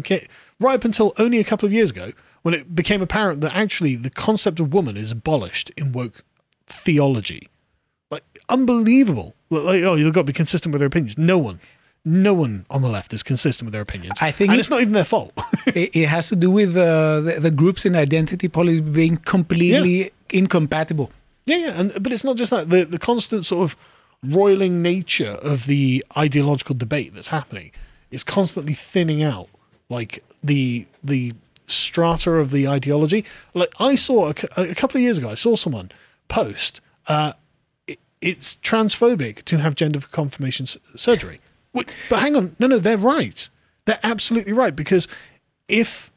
right up until only a couple of years ago, when it became apparent that actually the concept of woman is abolished in woke theology. Like unbelievable. Like, oh, you've got to be consistent with their opinions. No one, no one on the left is consistent with their opinions. I think and it- it's not even their fault. it, it has to do with uh, the, the groups in identity politics being completely incompatible. Yeah, yeah, and but it's not just that the the constant sort of roiling nature of the ideological debate that's happening is constantly thinning out like the the strata of the ideology. Like I saw a, a couple of years ago, I saw someone post, uh, it, it's transphobic to have gender confirmation s- surgery. Wait, but hang on, no, no, they're right. They're absolutely right because if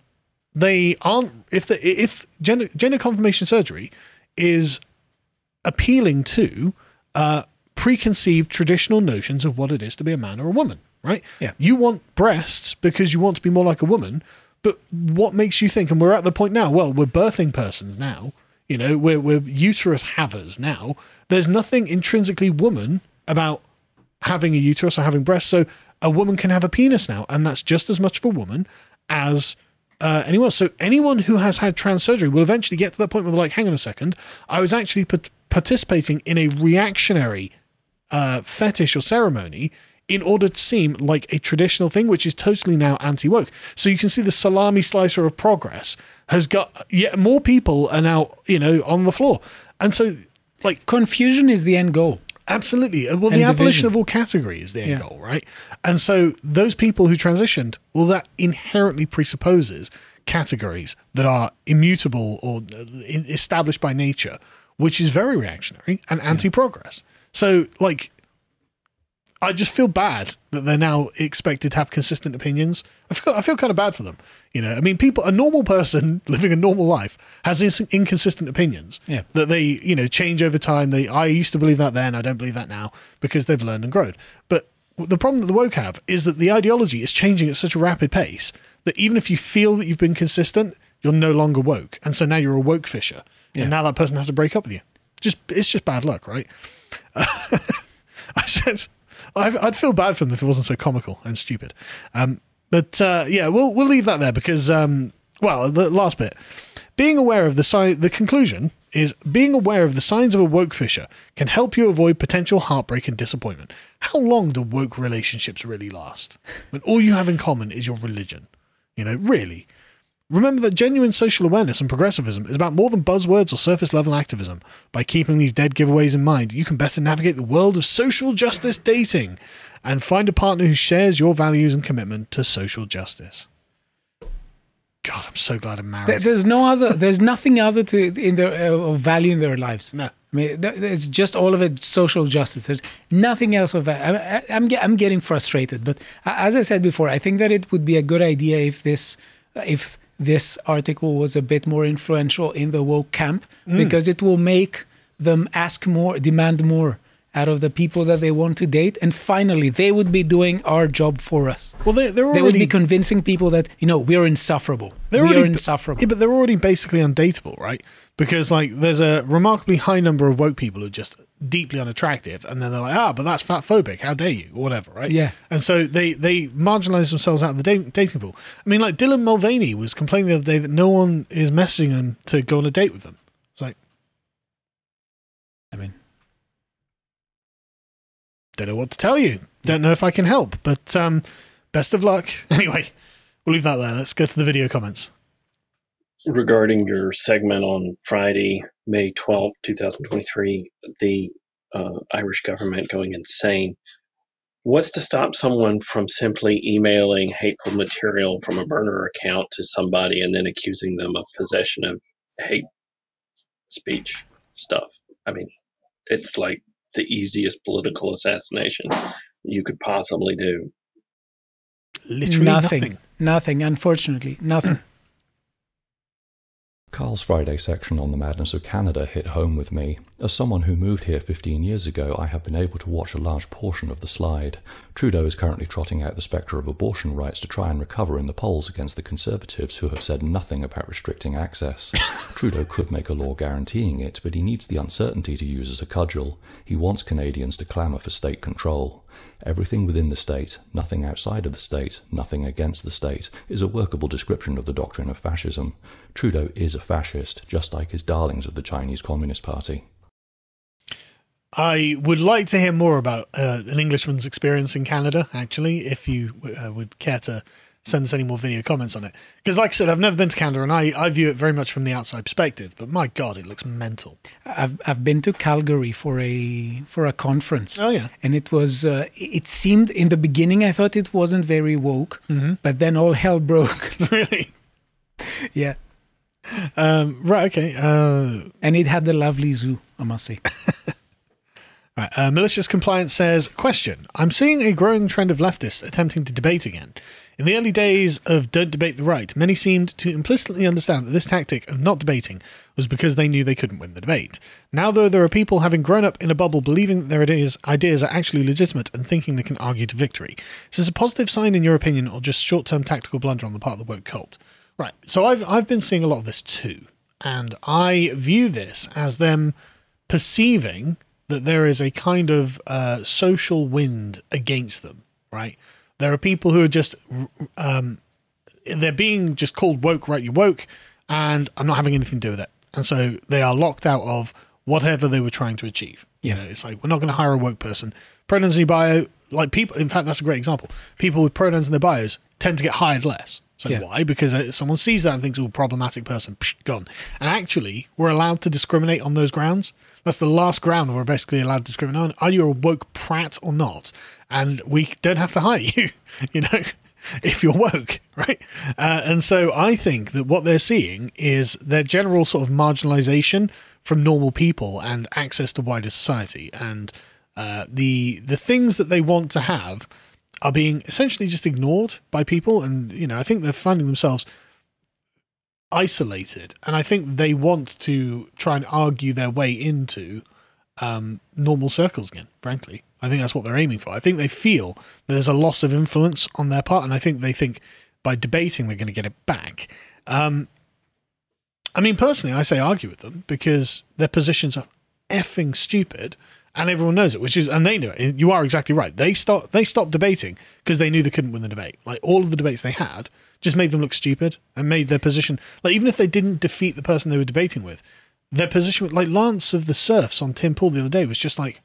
they aren't, if the if gender gender confirmation surgery is appealing to uh, preconceived traditional notions of what it is to be a man or a woman, right? Yeah. You want breasts because you want to be more like a woman, but what makes you think? And we're at the point now. Well, we're birthing persons now. You know, we're we're uterus havers now. There's nothing intrinsically woman about having a uterus or having breasts. So a woman can have a penis now, and that's just as much of a woman as uh, anyone else. So anyone who has had trans surgery will eventually get to that point where they're like, hang on a second, I was actually pat- participating in a reactionary uh, fetish or ceremony in order to seem like a traditional thing, which is totally now anti woke. So you can see the salami slicer of progress has got yet more people are now, you know, on the floor. And so, like, Confusion is the end goal. Absolutely. Uh, Well, And the abolition of all category is the end Yeah. goal, right? And so those people who transitioned, well, that inherently presupposes categories that are immutable or uh, established by nature, which is very reactionary and anti-progress. So, like, I just feel bad that they're now expected to have consistent opinions. I feel, I feel kind of bad for them. You know, I mean, people, a normal person living a normal life has ins- inconsistent opinions Yeah. that they, you know, change over time. They, I used to believe that then, I don't believe that now because they've learned and grown. But the problem that the woke have is that the ideology is changing at such a rapid pace that even if you feel that you've been consistent, you're no longer woke, and so now you're a woke fisher, Yeah. and now that person has to break up with you. Just, it's just bad luck, right? I just, I'd, I'd feel bad for them if it wasn't so comical and stupid. Um, but uh, yeah, we'll we'll leave that there because um, well, the last bit, being aware of the sign, the conclusion is being aware of the signs of a woke fisher can help you avoid potential heartbreak and disappointment. How long do woke relationships really last? When all you have in common is your religion, you know, really. Remember that genuine social awareness and progressivism is about more than buzzwords or surface level activism. By keeping these dead giveaways in mind, you can better navigate the world of social justice dating and find a partner who shares your values and commitment to social justice. God, I'm so glad I'm married. There- There's no other. There's nothing other to in their uh, of value in their lives. No. I mean, it's just all of it social justice. There's nothing else of that. I, I, I'm I'm getting frustrated. But uh, as I said before, I think that it would be a good idea if this if this article was a bit more influential in the woke camp Mm. because it will make them ask more, demand more out of the people that they want to date, and finally they would be doing our job for us. Well, they, they're They would be convincing people that you know we're insufferable. They're we are insufferable. Yeah, but they're already basically undateable, right? Because like there's a remarkably high number of woke people who just deeply unattractive, and then they're like, ah, but that's fat phobic. How dare you, or whatever, right? Yeah. And so they they marginalize themselves out of the da- dating pool. I mean, like Dylan Mulvaney was complaining the other day that no one is messaging him to go on a date with them. It's like, I mean, don't know what to tell you. Don't know if I can help, but um, best of luck. Anyway, we'll leave that there. Let's go to the video comments. Regarding your segment on Friday, May 12th, 2023, the uh, Irish government going insane. What's to stop someone from simply emailing hateful material from a burner account to somebody and then accusing them of possession of hate speech stuff? I mean, it's like the easiest political assassination you could possibly do. Literally nothing, nothing. nothing. Unfortunately, nothing. Carl's Friday section on the madness of Canada hit home with me. As someone who moved here 15 years ago, I have been able to watch a large portion of the slide. Trudeau is currently trotting out the spectre of abortion rights to try and recover in the polls against the Conservatives who have said nothing about restricting access. Trudeau could make a law guaranteeing it, but he needs the uncertainty to use as a cudgel. He wants Canadians to clamour for state control. Everything within the state, nothing outside of the state, nothing against the state, is a workable description of the doctrine of fascism. Trudeau is a fascist, just like his darlings of the Chinese Communist Party. I would like to hear more about uh, an Englishman's experience in Canada, actually, if you uh, would care to send us any more video comments on it. Because, like I said, I've never been to Canada and I, I view it very much from the outside perspective, but my God, it looks mental. I've I've been to Calgary for a for a conference. Oh, yeah. and it was uh, it seemed in the beginning I thought it wasn't very woke, Mhm. but then all hell broke. really? yeah, Um, right, okay. Uh, and it had the lovely zoo, I must say. Right, uh, malicious compliance says question i'm seeing a growing trend of leftists attempting to debate again. In the early days of don't debate the right many seemed to implicitly understand that this tactic of not debating was because they knew they couldn't win the debate. Now though there are people having grown up in a bubble believing that their ideas, ideas are actually legitimate and thinking they can argue to victory. Is this a positive sign in your opinion or just short-term tactical blunder on the part of the woke cult? Right so i've, I've been seeing a lot of this too and i view this as them perceiving that there is a kind of uh, social wind against them, right? There are people who are just, um, they're being just called woke, right? You're woke, and I'm not having anything to do with it. And so they are locked out of whatever they were trying to achieve. You know, it's like, we're not going to hire a woke person. Pronouns in your bio, like people, in fact, that's a great example. People with pronouns in their bios tend to get hired less. So Yeah. why? Because uh, someone sees that and thinks, oh, problematic person, psh, gone. And actually, we're allowed to discriminate on those grounds. That's the last ground we're basically allowed to discriminate on. Are you a woke prat or not? And we don't have to hire you, you know, if you're woke, right? Uh, and so I think that what they're seeing is their general sort of marginalization from normal people and access to wider society. And uh, the the things that they want to have are being essentially just ignored by people and you know i think they're finding themselves isolated and i think they want to try and argue their way into um, normal circles again frankly. I think that's what they're aiming for. I think they feel there's a loss of influence on their part and i think they think by debating they're going to get it back. Um, i mean personally i say argue with them because their positions are effing stupid and everyone knows it which is and they know it. You are exactly right. They start they stopped debating because they knew they couldn't win the debate. Like all of the debates they had just made them look stupid and made their position like even if they didn't defeat the person they were debating with their position like lance of the Serfs on tim pool the other day was just like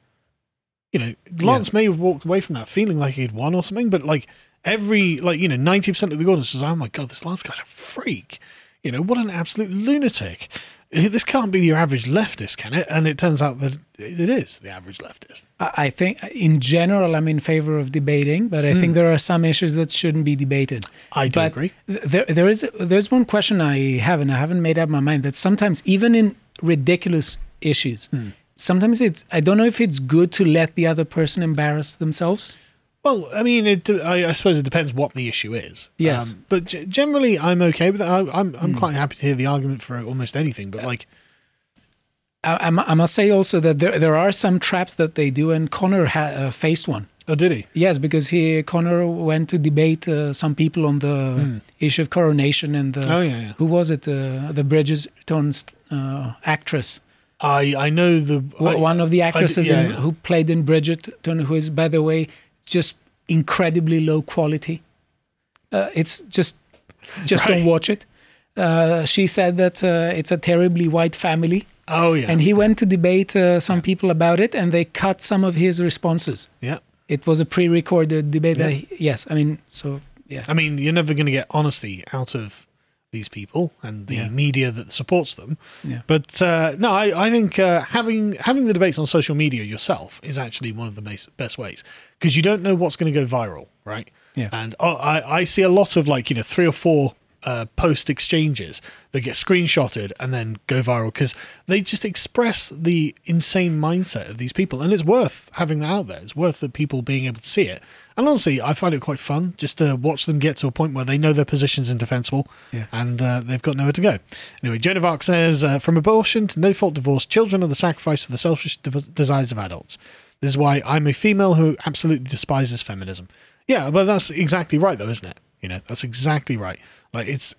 you know lance may have walked away from that feeling like he'd won or something but like Every like you know, ninety percent of the audience was, like, "Oh my god, this Lance guy's a freak." You know, what an absolute lunatic. This can't be your average leftist, can it? And it turns out that it is the average leftist. I think, in general, I'm in favor of debating, but I Mm. think there are some issues that shouldn't be debated. I do But agree. th- There, there is there's one question I have, and I haven't made up my mind. That sometimes, even in ridiculous issues, Hmm. sometimes it's I don't know if it's good to let the other person embarrass themselves. Well, I mean, it. I, I suppose it depends what the issue is. Um, Yes. but g- generally, I'm okay with it. I, I'm I'm Mm. quite happy to hear the argument for almost anything. But like, I, I must say also that there there are some traps that they do, and Connor ha- uh, faced one. Oh, did he? Yes, because he Connor went to debate uh, some people on the Hmm. issue of coronation and the Oh, yeah, yeah. who was it? Uh, the Bridgerton uh, actress. I I know the One I- one of the I actresses yeah, in, who played in Bridgerton, who is, by the way, just incredibly low quality. Uh, it's just, just Right. don't watch it. Uh, she said that uh, it's a terribly white family. Oh yeah. And he went to debate uh, some people about it, and they cut some of his responses. Yeah. It was a pre-recorded debate. That Yeah. he, yes, I mean, so yeah. I mean, you're never going to get honesty out of these people and the Yeah. media that supports them. Yeah. But uh, no, I, I think uh, having having the debates on social media yourself is actually one of the best, best ways because you don't know what's going to go viral, right? Yeah. And oh, I, I see a lot of like you know three or four uh, post exchanges that get screenshotted and then go viral because they just express the insane mindset of these people, and it's worth having that out there. It's worth the people being able to see it. And honestly, I find it quite fun just to watch them get to a point where they know their position's indefensible Yeah. and uh, they've got nowhere to go. Anyway, Joan of Arc says, uh, from abortion to no fault divorce, children are the sacrifice for the selfish de- desires of adults. This is why I'm a female who absolutely despises feminism. Yeah, but that's exactly right, though, isn't it? You know, that's exactly right. Like, it's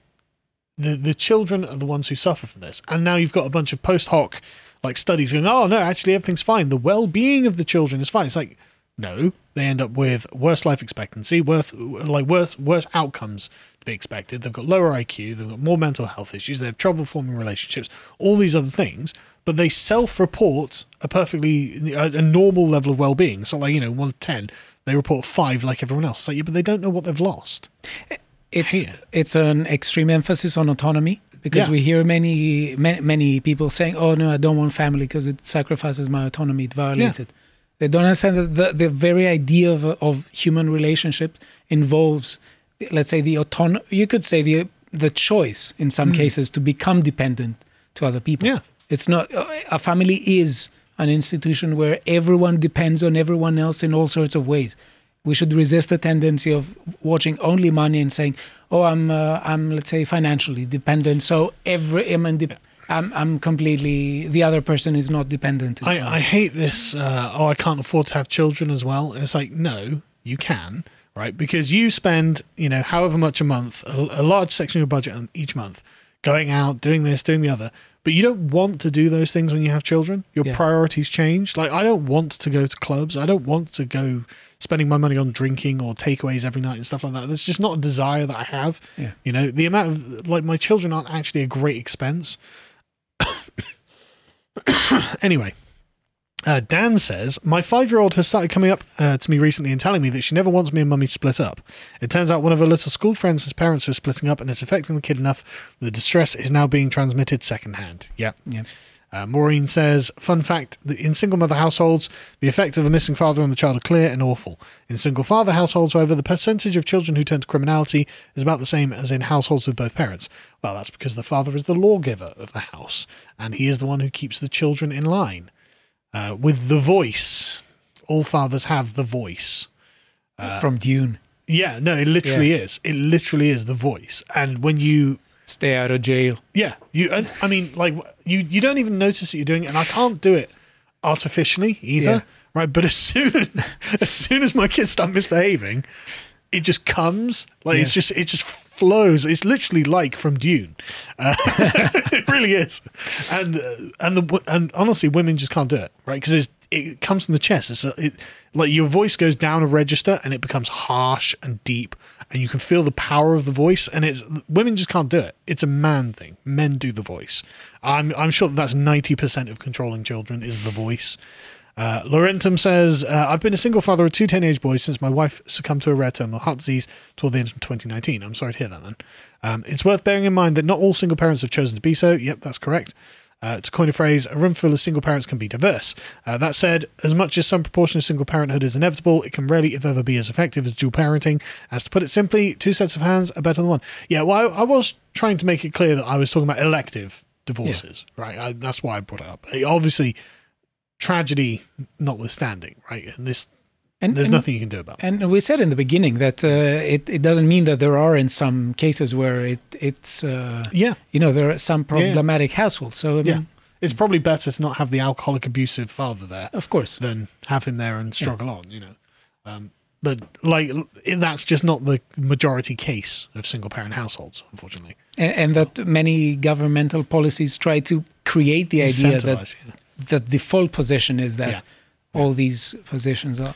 the the children are the ones who suffer from this, and now you've got a bunch of post hoc like studies going, oh no, actually everything's fine. The well being of the children is fine. It's like no, they end up with worse life expectancy, worse like worse worse outcomes to be expected. They've got lower IQ, they've got more mental health issues, they have trouble forming relationships, all these other things. But they self-report a perfectly a, a normal level of well-being. So like you know, one to ten, they report five like everyone else. So yeah, but they don't know what they've lost. it's it. it's an extreme emphasis on autonomy because Yeah. we hear many, many many people saying, "Oh no, I don't want family because it sacrifices my autonomy, it violates Yeah. it." They don't understand that the, the very idea of of human relationships involves, let's say, the auton. You could say the the choice in some cases to become dependent to other people. Mm. Yeah. it's not a family is an institution where everyone depends on everyone else in all sorts of ways we should resist the tendency of watching only money and saying, "Oh, I'm uh, I'm let's say financially dependent, so every I'm, I'm I'm completely the other person is not dependent." I, I hate this. Uh, oh, I can't afford to have children as well. It's like, no, you can, right? Because you spend, you know, however much a month, a, a large section of your budget each month, going out, doing this, doing the other. But you don't want to do those things when you have children. Your Yeah. priorities change. Like, I don't want to go to clubs. I don't want to go spending my money on drinking or takeaways every night and stuff like that. That's just not a desire that I have. Yeah. You know, the amount of, like, my children aren't actually a great expense. anyway, uh, Dan says, My five year old has started coming up uh, to me recently and telling me that she never wants me and mummy to split up. It turns out one of her little school friends' parents are splitting up and it's affecting the kid enough the distress is now being transmitted secondhand. Yeah. Yeah. Uh, Maureen says, Fun fact that in single mother households, the effect of a missing father on the child are clear and awful. In single father households, however, the percentage of children who turn to criminality is about the same as in households with both parents. Well, that's because the father is the lawgiver of the house and he is the one who keeps the children in line uh, with the voice. All fathers have the voice. from Dune. Yeah, no, it literally is. It literally is the voice. And when you Stay out of jail. yeah, you. and- I mean, like you. You don't even notice that you're doing it, and I can't do it artificially either, Yeah. right? But as soon as soon as my kids start misbehaving, it just comes. Like it's just it just flows. It's literally like from Dune. Uh, it really is. And uh, and the and honestly, women just can't do it, right? Because it comes from the chest. It's a, it, like your voice goes down a register and it becomes harsh and deep, and you can feel the power of the voice. And it's women just can't do it. It's a man thing. Men do the voice. I'm I'm sure that that's ninety percent of controlling children is the voice. Uh, Laurentum says, uh, I've been a single father of two teenage boys since my wife succumbed to a rare terminal heart disease toward the end of 2019. I'm sorry to hear that, man. Um, it's worth bearing in mind that not all single parents have chosen to be so. Yep, that's correct. Uh, to coin a phrase, a room full of single parents can be diverse. Uh, that said, as much as some proportion of single parenthood is inevitable, it can rarely, if ever, be as effective as dual parenting. As to put it simply, two sets of hands are better than one. Yeah, well, I, I was trying to make it clear that I was talking about elective divorces, right? I, that's why I brought it up. Obviously, tragedy notwithstanding, right? And this, And- there's and- nothing you can do about it. And we said in the beginning that uh, it, it doesn't mean that there are in some cases where it it's uh, Yeah. you know there are some Yeah, yeah. problematic households. So I mean, Yeah. It's probably better to not have the alcoholic abusive father there. Of course. Than have him there and struggle on, you know. Um, but like that's just not the majority case of single parent households, unfortunately. and, and that many governmental policies try to create the idea that yeah. The default position is that Yeah. all these positions are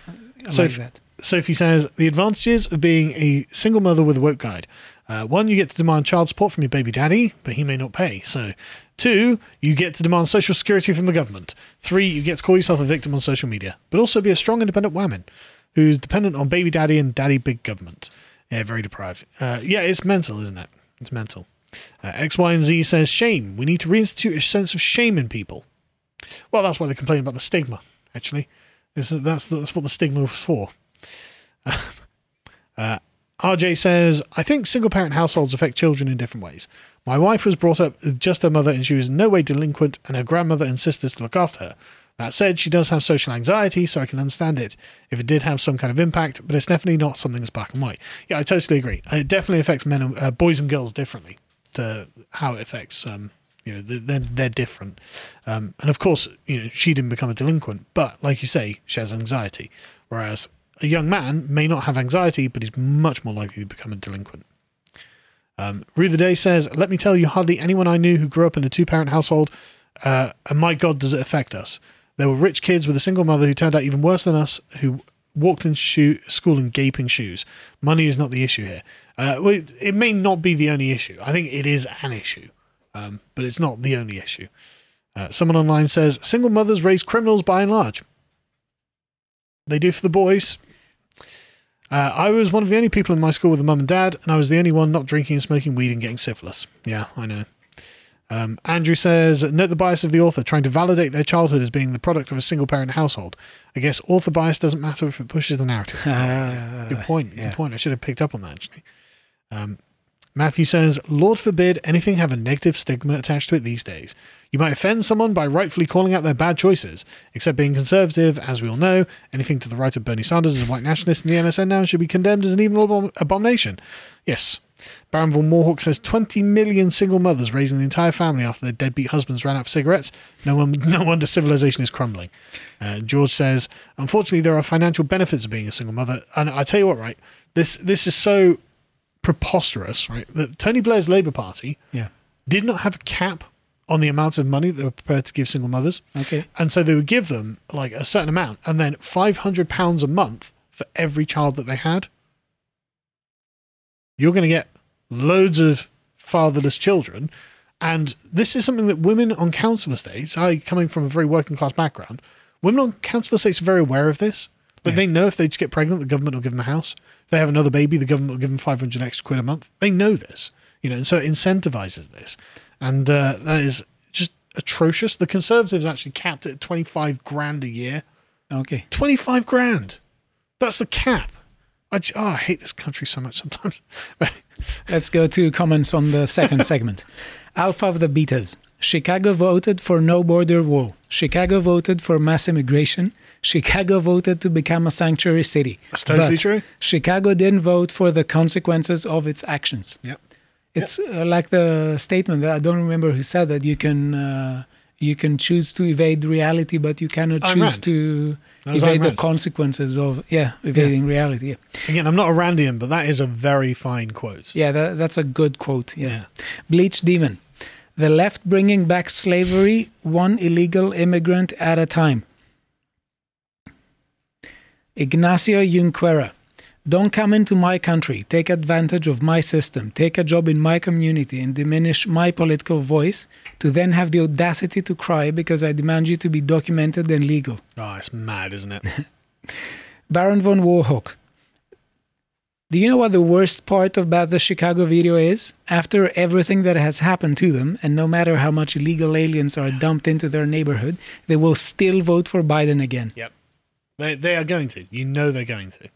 So like if- that. Sophie says the advantages of being a single mother with a woke guide. Uh, one, you get to demand child support from your baby daddy, but he may not pay. So, two, you get to demand social security from the government. Three, you get to call yourself a victim on social media, but also be a strong, independent woman who's dependent on baby daddy and daddy big government. Yeah, very deprived. Uh, yeah, it's mental, isn't it? It's mental. Uh, X, Y, and Z says shame. We need to reinstitute a sense of shame in people. Well, that's why they complain about the stigma. Actually, that's that's what the stigma was for. Uh, RJ says, I think single parent households affect children in different ways. My wife was brought up with just her mother and she was in no way delinquent, and her grandmother and sisters to look after her. That said, she does have social anxiety, so I can understand it if it did have some kind of impact, but it's definitely not something that's black and white. Yeah, I totally agree. It definitely affects men, and, uh, boys and girls differently to how it affects. Um, you know, they're they're different, um, and of course, you know, she didn't become a delinquent, but like you say, she has anxiety, whereas a young man may not have anxiety, but he's much more likely to become a delinquent. Um, Rue the Day says, Let me tell you, hardly anyone I knew who grew up in a two parent household, uh, and my God, does it affect us. There were rich kids with a single mother who turned out even worse than us, who walked into shoe, school in gaping shoes. Money is not the issue here. Uh, well, it, it may not be the only issue. I think it is an issue, um, but it's not the only issue. Uh, someone online says, Single mothers raise criminals by and large. They do for the boys. Uh, I was one of the only people in my school with a mum and dad, and I was the only one not drinking and smoking weed and getting syphilis. Yeah, I know. Um, Andrew says, note the bias of the author, trying to validate their childhood as being the product of a single parent household. I guess author bias doesn't matter if it pushes the narrative. good point. Good point. I should have picked up on that, actually. Um, Matthew says, Lord forbid anything have a negative stigma attached to it these days. You might offend someone by rightfully calling out their bad choices. Except being conservative, as we all know, anything to the right of Bernie Sanders as a white nationalist in the MSN now should be condemned as an evil abom- abomination. Yes. Baron von Moorhawk says 20 million single mothers raising the entire family after their deadbeat husbands ran out of cigarettes. No, one, no wonder civilization is crumbling. Uh, George says, unfortunately, there are financial benefits of being a single mother. And I tell you what, right? This this is so preposterous, right? That Tony Blair's Labour Party Yeah. did not have a cap on the amount of money they were prepared to give single mothers. Okay. And so they would give them like a certain amount and then £500 a month for every child that they had. You're going to get loads of fatherless children. And this is something that women on council estates, I coming from a very working class background, women on council estates are very aware of this. Like they know if they just get pregnant, the government will give them a house. If they have another baby, the government will give them 500 extra quid a month. They know this, you know, and so it incentivizes this. And uh, that is just atrocious. The Conservatives actually capped it at 25 grand a year. Okay. 25 grand. That's the cap. I, j- oh, I hate this country so much sometimes. Let's go to comments on the second segment. Alpha of the Betas. Chicago voted for no border wall. Chicago voted for mass immigration. Chicago voted to become a sanctuary city. That's totally But true. Chicago didn't vote for the consequences of its actions. Yep. It's uh, like the statement that I don't remember who said that you can uh, you can choose to evade reality, but you cannot choose Rand. to That was Ayn evade the consequences of yeah evading reality. Yeah. Again, I'm not a Randian, but that is a very fine quote. Yeah, that, that's a good quote. Yeah. Bleach Demon. The left bringing back slavery one illegal immigrant at a time. Ignacio Junquera. Don't come into my country, take advantage of my system, take a job in my community, and diminish my political voice to then have the audacity to cry because I demand you to be documented and legal. Oh, it's mad, isn't it? Baron von Warhawk. Do you know what the worst part about the Chicago video is? After everything that has happened to them, and no matter how much illegal aliens are dumped into their neighborhood, they will still vote for Biden again. Yep. They, they are going to. You know they're going to.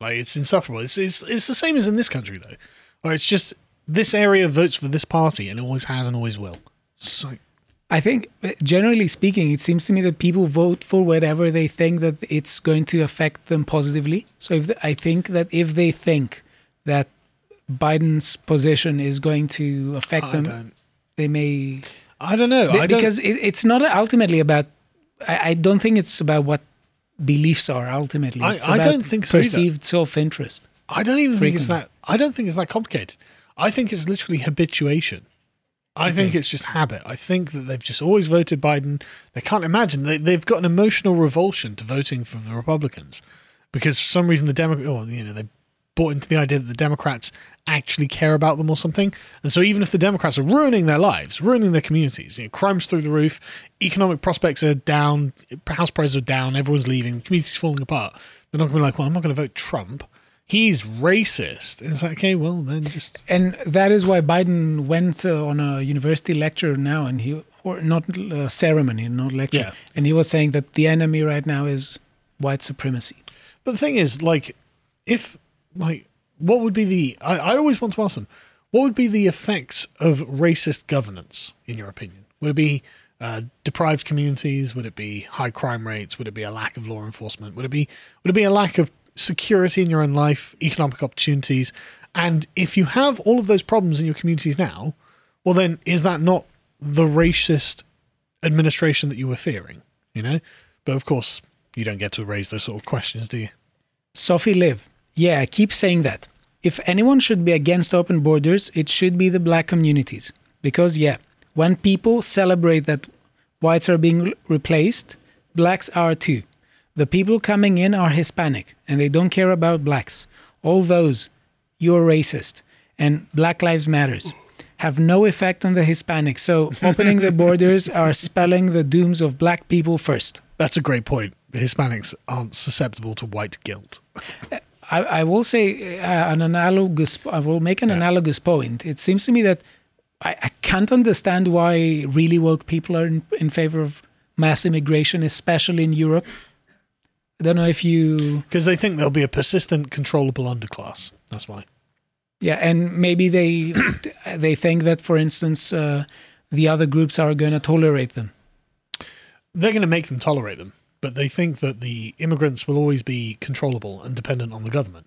Like, it's insufferable. It's, it's, it's the same as in this country, though. Like, it's just this area votes for this party, and always has and always will. So, I think, uh, generally speaking, it seems to me that people vote for whatever they think that it's going to affect them positively. So if I think that if they think that Biden's position is going to affect I them, don't- they may. I don't know. I don't- because it, it's not ultimately about. I, I don't think it's about what beliefs are ultimately. I- It's I about don't think so perceived self-interest. I don't even think it's that. I don't think it's that complicated. I think it's literally habituation. I think it's just habit. I think that they've just always voted Biden. They can't imagine they, they've got an emotional revulsion to voting for the Republicans because for some reason the Democrat, or you know, they bought into the idea that the Democrats actually care about them or something. And so even if the Democrats are ruining their lives, ruining their communities, you know, crimes through the roof, economic prospects are down, house prices are down, everyone's leaving, the community's falling apart. They're not going to be like, well, I'm not going to vote Trump. He's racist. It's like, okay, well, then just And that is why Biden went uh, on a university lecture now, and he or not uh, ceremony, not lecture, Yeah. and he was saying that the enemy right now is white supremacy. But the thing is, like, if like, what would be the? I, I always want to ask them, what would be the effects of racist governance, in your opinion? Would it be uh, deprived communities? Would it be high crime rates? Would it be a lack of law enforcement? Would it be would it be a lack of security in your own life, economic opportunities? And if you have all of those problems in your communities now, well, then is that not the racist administration that you were fearing? You know, but of course, you don't get to raise those sort of questions, do you? Sophie Liv, yeah, keep saying that. If anyone should be against open borders, it should be the black communities. Because, yeah, when people celebrate that whites are being replaced, blacks are too. The people coming in are Hispanic and they don't care about blacks. All those, you're racist and Black Lives Matters have no effect on the Hispanics. So opening the borders are spelling the dooms of black people first. That's a great point. The Hispanics aren't susceptible to white guilt. I, I will say uh, an analogous. I will make an analogous point. It seems to me that I, I can't understand why really woke people are in, in favor of mass immigration, especially in Europe. I don't know if you. Because they think there'll be a persistent, controllable underclass. That's why. Yeah, and maybe they they think that, for instance, uh, the other groups are going to tolerate them. They're going to make them tolerate them, but they think that the immigrants will always be controllable and dependent on the government.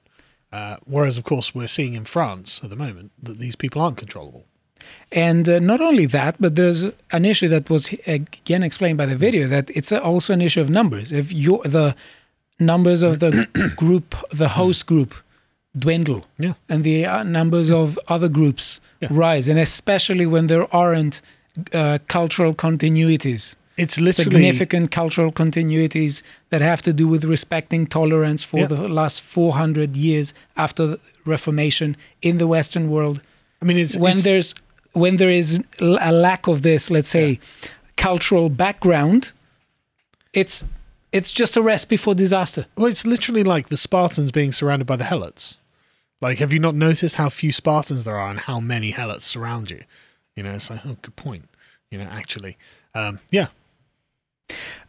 Uh, whereas, of course, we're seeing in France at the moment that these people aren't controllable. And uh, not only that, but there's an issue that was again explained by the video that it's also an issue of numbers. If you the numbers of the group, the host group, dwindle, yeah. and the uh, numbers of other groups rise, and especially when there aren't uh, cultural continuities. It's literally- significant cultural continuities that have to do with respecting tolerance for Yeah. the last 400 years after the Reformation in the Western world. I mean, it's when it's- there's when there is a lack of this, let's say, cultural background, it's it's just a recipe for disaster. Well, it's literally like the Spartans being surrounded by the Helots. Like, have you not noticed how few Spartans there are and how many Helots surround you? You know, it's like, oh, good point. You know, actually, um, yeah.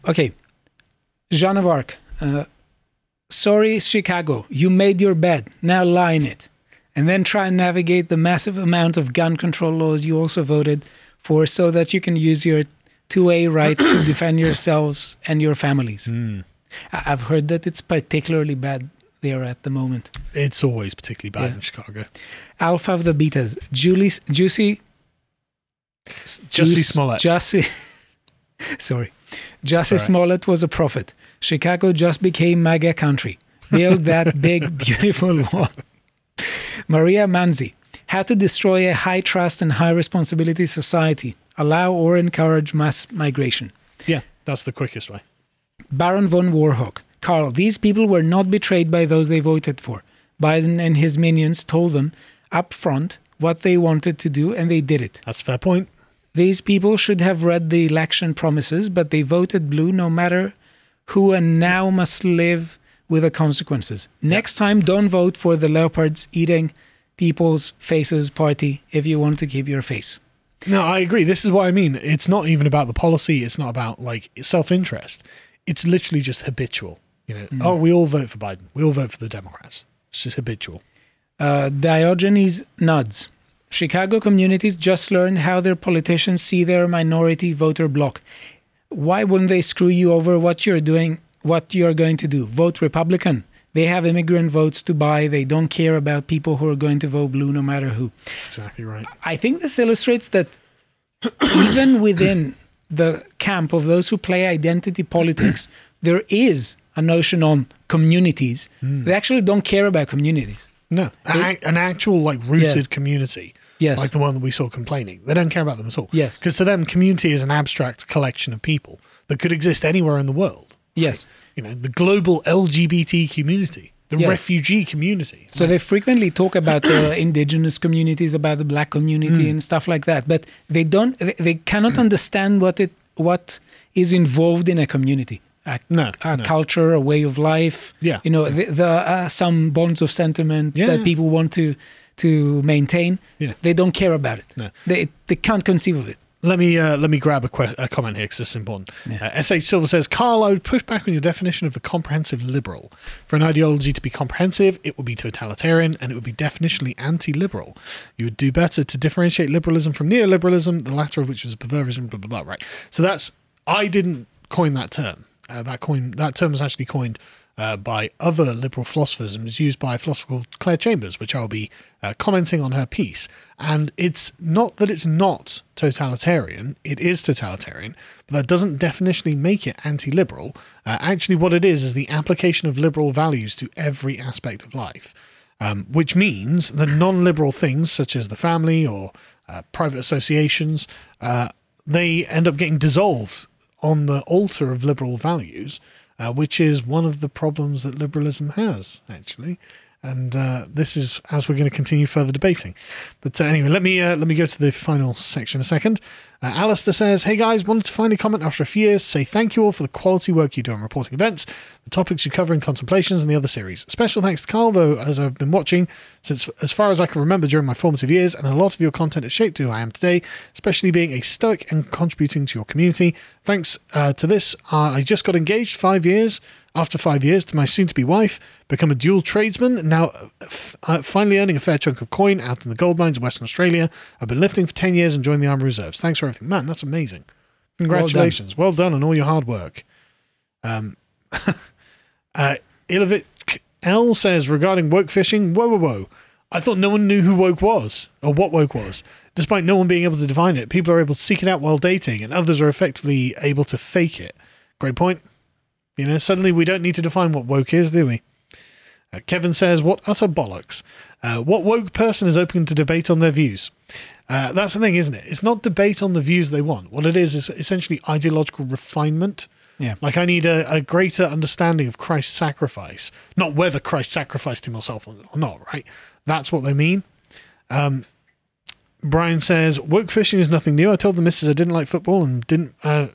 Okay, Jean of Arc. Uh, sorry, Chicago. You made your bed. Now lie in it, and then try and navigate the massive amount of gun control laws you also voted for, so that you can use your 2A rights to defend yourselves and your families. Hmm. I- I've heard that it's particularly bad there at the moment. It's always particularly bad Yeah. in Chicago. Alpha of the Betas. Julie, Juicy. Jussie Smollett. Jussie. Sorry. Jussie All right. Smollett was a prophet. Chicago just became MAGA country. Build that big, beautiful wall. Maria Manzi. had to destroy a high trust and high responsibility society. Allow or encourage mass migration. Yeah, that's the quickest way. Baron von Warhawk. Carl, these people were not betrayed by those they voted for. Biden and his minions told them up front what they wanted to do, and they did it. That's a fair point. These people should have read the election promises, but they voted blue no matter who, and now must live with the consequences. Next time, don't vote for the leopards eating people's faces party if you want to keep your face. No, I agree. This is what I mean. It's not even about the policy. It's not about like self interest. It's literally just habitual. You know, Mm. oh, we all vote for Biden. We all vote for the Democrats. It's just habitual. Uh, Diogenes nods. Chicago communities just learned how their politicians see their minority voter bloc. Why wouldn't they screw you over what you're doing, what you're going to do? Vote Republican. They have immigrant votes to buy. They don't care about people who are going to vote blue no matter who. That's exactly right. I think this illustrates that even within the camp of those who play identity politics, there is a notion on communities. Hmm. They actually don't care about communities. No, an, an actual like rooted Yeah. community. Yes. Like the one that we saw complaining. They don't care about them at all. Yes. Because to them, community is an abstract collection of people that could exist anywhere in the world. Yes. You know, the global LGBT community, the Yes. refugee community. So they frequently talk about the indigenous communities, about the black community, Mm. and stuff like that. But they don't. They, they cannot understand what it what is involved in a community. A, No, a no. culture, a way of life. Yeah. You know, the, the uh, some bonds of sentiment Yeah. that people want to to maintain. Yeah. They don't care about it. No. They they can't conceive of it. Let me uh, let me grab a, que- a comment here because this is important. Uh, SH Silver says, Carl, I would push back on your definition of the comprehensive liberal. For an ideology to be comprehensive, it would be totalitarian and it would be definitionally anti-liberal. You would do better to differentiate liberalism from neoliberalism, the latter of which was a perversion. Blah blah blah. Right. So that's I didn't coin that term. Uh, that coin that term was actually coined uh, by other liberal was used by a philosopher called Clare Chambers, which I'll be uh, commenting on her piece. And it's not that it's not totalitarian, it is totalitarian, but that doesn't definitionally make it anti liberal. Uh, actually, what it is is the application of liberal values to every aspect of life. Um, which means that non-liberal things such as the family or uh, private associations, uh, they end up getting dissolved on the altar of liberal values, uh, which is one of the problems that liberalism has, actually. And uh, this is as we're going to continue further debating. But uh, anyway, let me uh, let me go to the final section a second. Uh, Alistair says, "Hey guys, wanted to finally comment after a few years. Say thank you all for the quality work you do on reporting events, the topics you cover in contemplations, and the other series. Special thanks to Carl, though, as I've been watching since as far as I can remember during my formative years, and a lot of your content has shaped who I am today, especially being a stoic and contributing to your community. Thanks uh, to this, uh, I just got engaged five years." After five years, to my soon-to-be wife, become a dual tradesman, now uh, f- uh, finally earning a fair chunk of coin out in the gold mines of Western Australia. I've been lifting for 10 years and joined the Army Reserves. Thanks for everything. Man, that's amazing. Congratulations. Well done, on all your hard work. Um, uh, Ilovic L says, regarding woke fishing, whoa, whoa, whoa. I thought no one knew who woke was or what woke was. Despite no one being able to define it, people are able to seek it out while dating, and others are effectively able to fake it. Great point. You know, suddenly we don't need to define what woke is, do we? Uh, Kevin says, What utter bollocks. Uh, what woke person is open to debate on their views? Uh, that's the thing, isn't it? It's not debate on the views they want. What it is is essentially ideological refinement. Yeah. Like I need a, a greater understanding of Christ's sacrifice, not whether Christ sacrificed himself or, or not, right? That's what they mean. Um, Brian says, woke fishing is nothing new. I told the missus I didn't like football and didn't uh,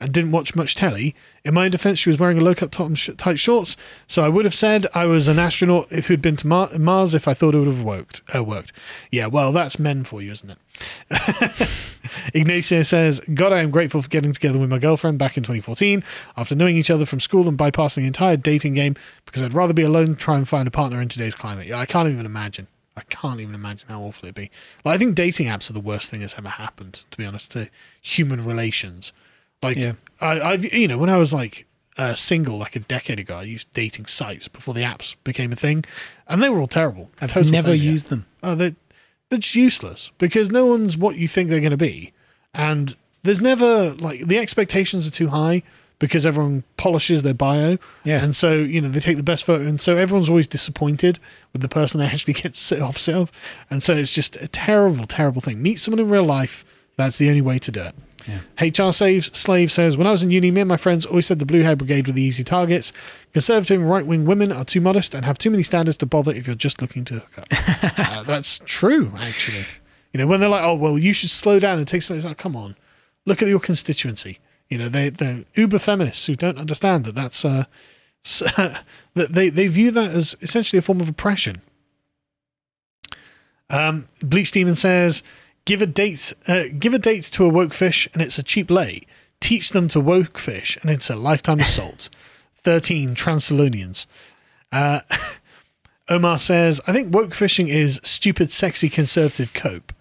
and didn't watch much telly. In my defense, she was wearing a low cut top and sh- tight shorts, so I would have said I was an astronaut if who'd been to Mar- Mars if I thought it would have worked. Uh, worked. Yeah, well, that's men for you, isn't it? Ignacio says, God, I am grateful for getting together with my girlfriend back in 2014 after knowing each other from school and bypassing the entire dating game because I'd rather be alone than try and find a partner in today's climate. Yeah, I can't even imagine. I can't even imagine how awful it'd be. Like, I think dating apps are the worst thing that's ever happened, to be honest, to human relations. Like, Yeah. I, I've, you know, when I was like uh, single, like a decade ago, I used dating sites before the apps became a thing, and they were all terrible. I've Total never failure. used them. Oh, they're, they're just useless because no one's what you think they're going to be. And there's never, like, the expectations are too high because everyone polishes their bio. Yeah. And so, you know, they take the best photo. And so everyone's always disappointed with the person they actually get to sit opposite of. And so it's just a terrible, terrible thing. Meet someone in real life, That's the only way to do it. HR Saves Slave says, When I was in uni, me and my friends always said the Blue Hair Brigade were the easy targets. Conservative right wing women are too modest and have too many standards to bother if you're just looking to hook up. uh, that's true, actually. You know, when they're like, oh, well, you should slow down and take something, like, come on, look at your constituency. You know, they, they're uber feminists who don't understand that that's, uh, that they, they view that as essentially a form of oppression. Um, Bleach Demon says, "Give a date, uh, give a date to a woke fish, and it's a cheap lay. Teach them to woke fish, and it's a lifetime assault." Thirteen Transilonians. Uh, Omar says, "I think woke fishing is stupid, sexy, conservative cope.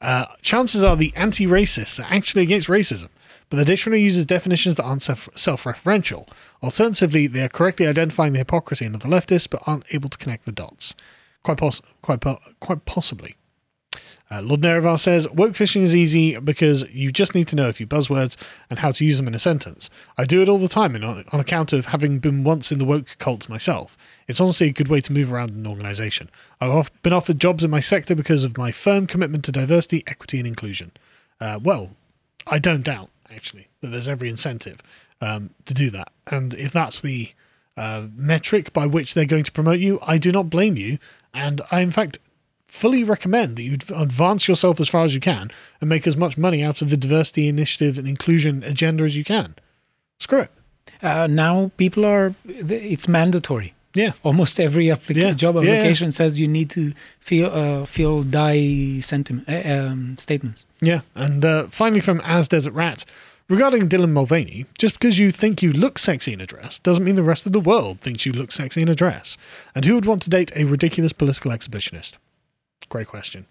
Uh, chances are the anti-racists are actually against racism." But the dictionary uses definitions that aren't self- self-referential. Alternatively, they are correctly identifying the hypocrisy of the leftists, but aren't able to connect the dots. Quite, poss- quite, po- quite possibly. Uh, Lord Nerevar says, Woke fishing is easy because you just need to know a few buzzwords and how to use them in a sentence. I do it all the time on, on account of having been once in the woke cult myself. It's honestly a good way to move around an organization. I've been offered jobs in my sector because of my firm commitment to diversity, equity, and inclusion. Uh, well, I don't doubt, actually, that there's every incentive um, to do that. And if that's the uh, metric by which they're going to promote you, I do not blame you. And I, in fact, fully recommend that you advance yourself as far as you can and make as much money out of the diversity initiative and inclusion agenda as you can. Screw it. Uh, now people are, it's mandatory. Yeah. Almost every applica- Yeah. job Yeah, yeah. application says you need to feel, uh, feel die sentiment, uh, um, statements. Yeah. And uh, finally, from As Desert Rat, regarding Dylan Mulvaney, just because you think you look sexy in a dress doesn't mean the rest of the world thinks you look sexy in a dress. And who would want to date a ridiculous political exhibitionist? Great question.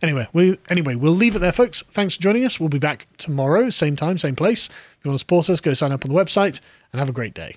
Anyway, we anyway we'll leave it there, folks. Thanks for joining us. We'll be back tomorrow, same time, same place. If you want to support us, go sign up on the website and have a great day.